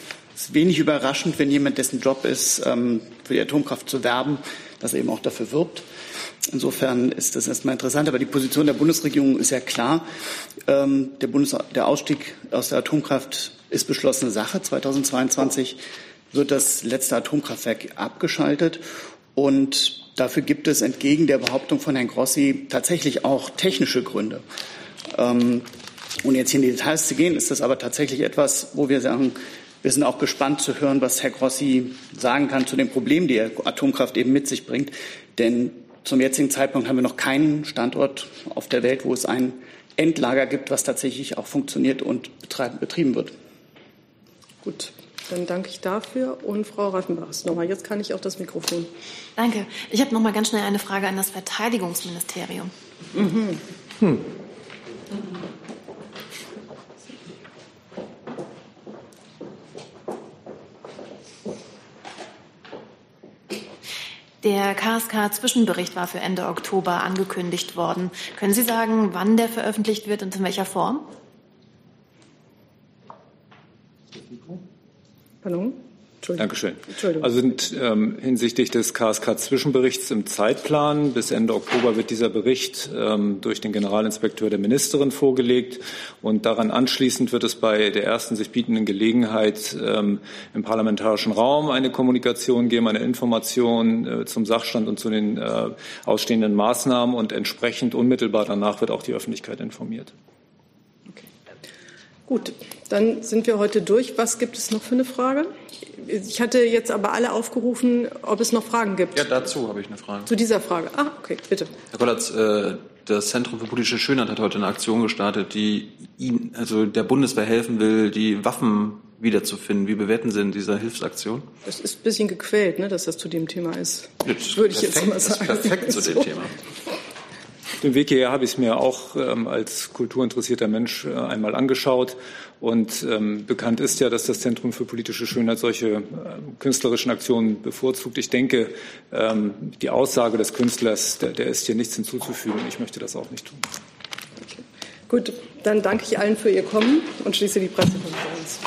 wenig überraschend, wenn jemand, dessen Job ist, ähm, für die Atomkraft zu werben, dass er eben auch dafür wirbt. Insofern ist das erstmal interessant. Aber die Position der Bundesregierung ist ja klar. Ähm, der, Bundes der Ausstieg aus der Atomkraft ist beschlossene Sache. 2022 wird das letzte Atomkraftwerk abgeschaltet. Und dafür gibt es entgegen der Behauptung von Herrn Grossi tatsächlich auch technische Gründe. Ähm, ohne jetzt hier in die Details zu gehen, ist das aber tatsächlich etwas, wo wir sagen, wir sind auch gespannt zu hören, was Herr Grossi sagen kann zu den Problemen, die Atomkraft eben mit sich bringt. Denn zum jetzigen Zeitpunkt haben wir noch keinen Standort auf der Welt, wo es ein Endlager gibt, was tatsächlich auch funktioniert und betrieben wird. Gut, dann danke ich dafür. Und Frau Reifenbach nochmal. Jetzt kann ich auch das Mikrofon. Danke. Ich habe noch mal ganz schnell eine Frage an das Verteidigungsministerium. Mhm. Hm. Der KSK-Zwischenbericht war für Ende Oktober angekündigt worden. Können Sie sagen, wann der veröffentlicht wird und in welcher Form? Pardon? Dankeschön. Also sind ähm, hinsichtlich des KSK-Zwischenberichts im Zeitplan bis Ende Oktober wird dieser Bericht ähm, durch den Generalinspekteur der Ministerin vorgelegt und daran anschließend wird es bei der ersten sich bietenden Gelegenheit ähm, im parlamentarischen Raum eine Kommunikation geben, eine Information äh, zum Sachstand und zu den äh, ausstehenden Maßnahmen und entsprechend unmittelbar danach wird auch die Öffentlichkeit informiert. Gut, dann sind wir heute durch. Was gibt es noch für eine Frage? Ich hatte jetzt aber alle aufgerufen, ob es noch Fragen gibt. Ja, dazu habe ich eine Frage. Zu dieser Frage. Ah, okay, bitte. Herr Kollatz, äh, das Zentrum für politische Schönheit hat heute eine Aktion gestartet, die Ihnen, also der Bundeswehr helfen will, die Waffen wiederzufinden. Wie bewerten Sie denn diese Hilfsaktion? Das ist ein bisschen gequält, ne, dass das zu dem Thema ist. Jetzt Würde ich perfekt, jetzt mal sagen. Das ist perfekt zu dem Thema dem Weg hierher habe ich es mir auch ähm, als kulturinteressierter Mensch äh, einmal angeschaut. Und ähm, bekannt ist ja, dass das Zentrum für politische Schönheit solche äh, künstlerischen Aktionen bevorzugt. Ich denke, ähm, die Aussage des Künstlers, der, der, ist hier nichts hinzuzufügen. Ich möchte das auch nicht tun. Okay. Gut, dann danke ich allen für Ihr Kommen und schließe die Pressekonferenz.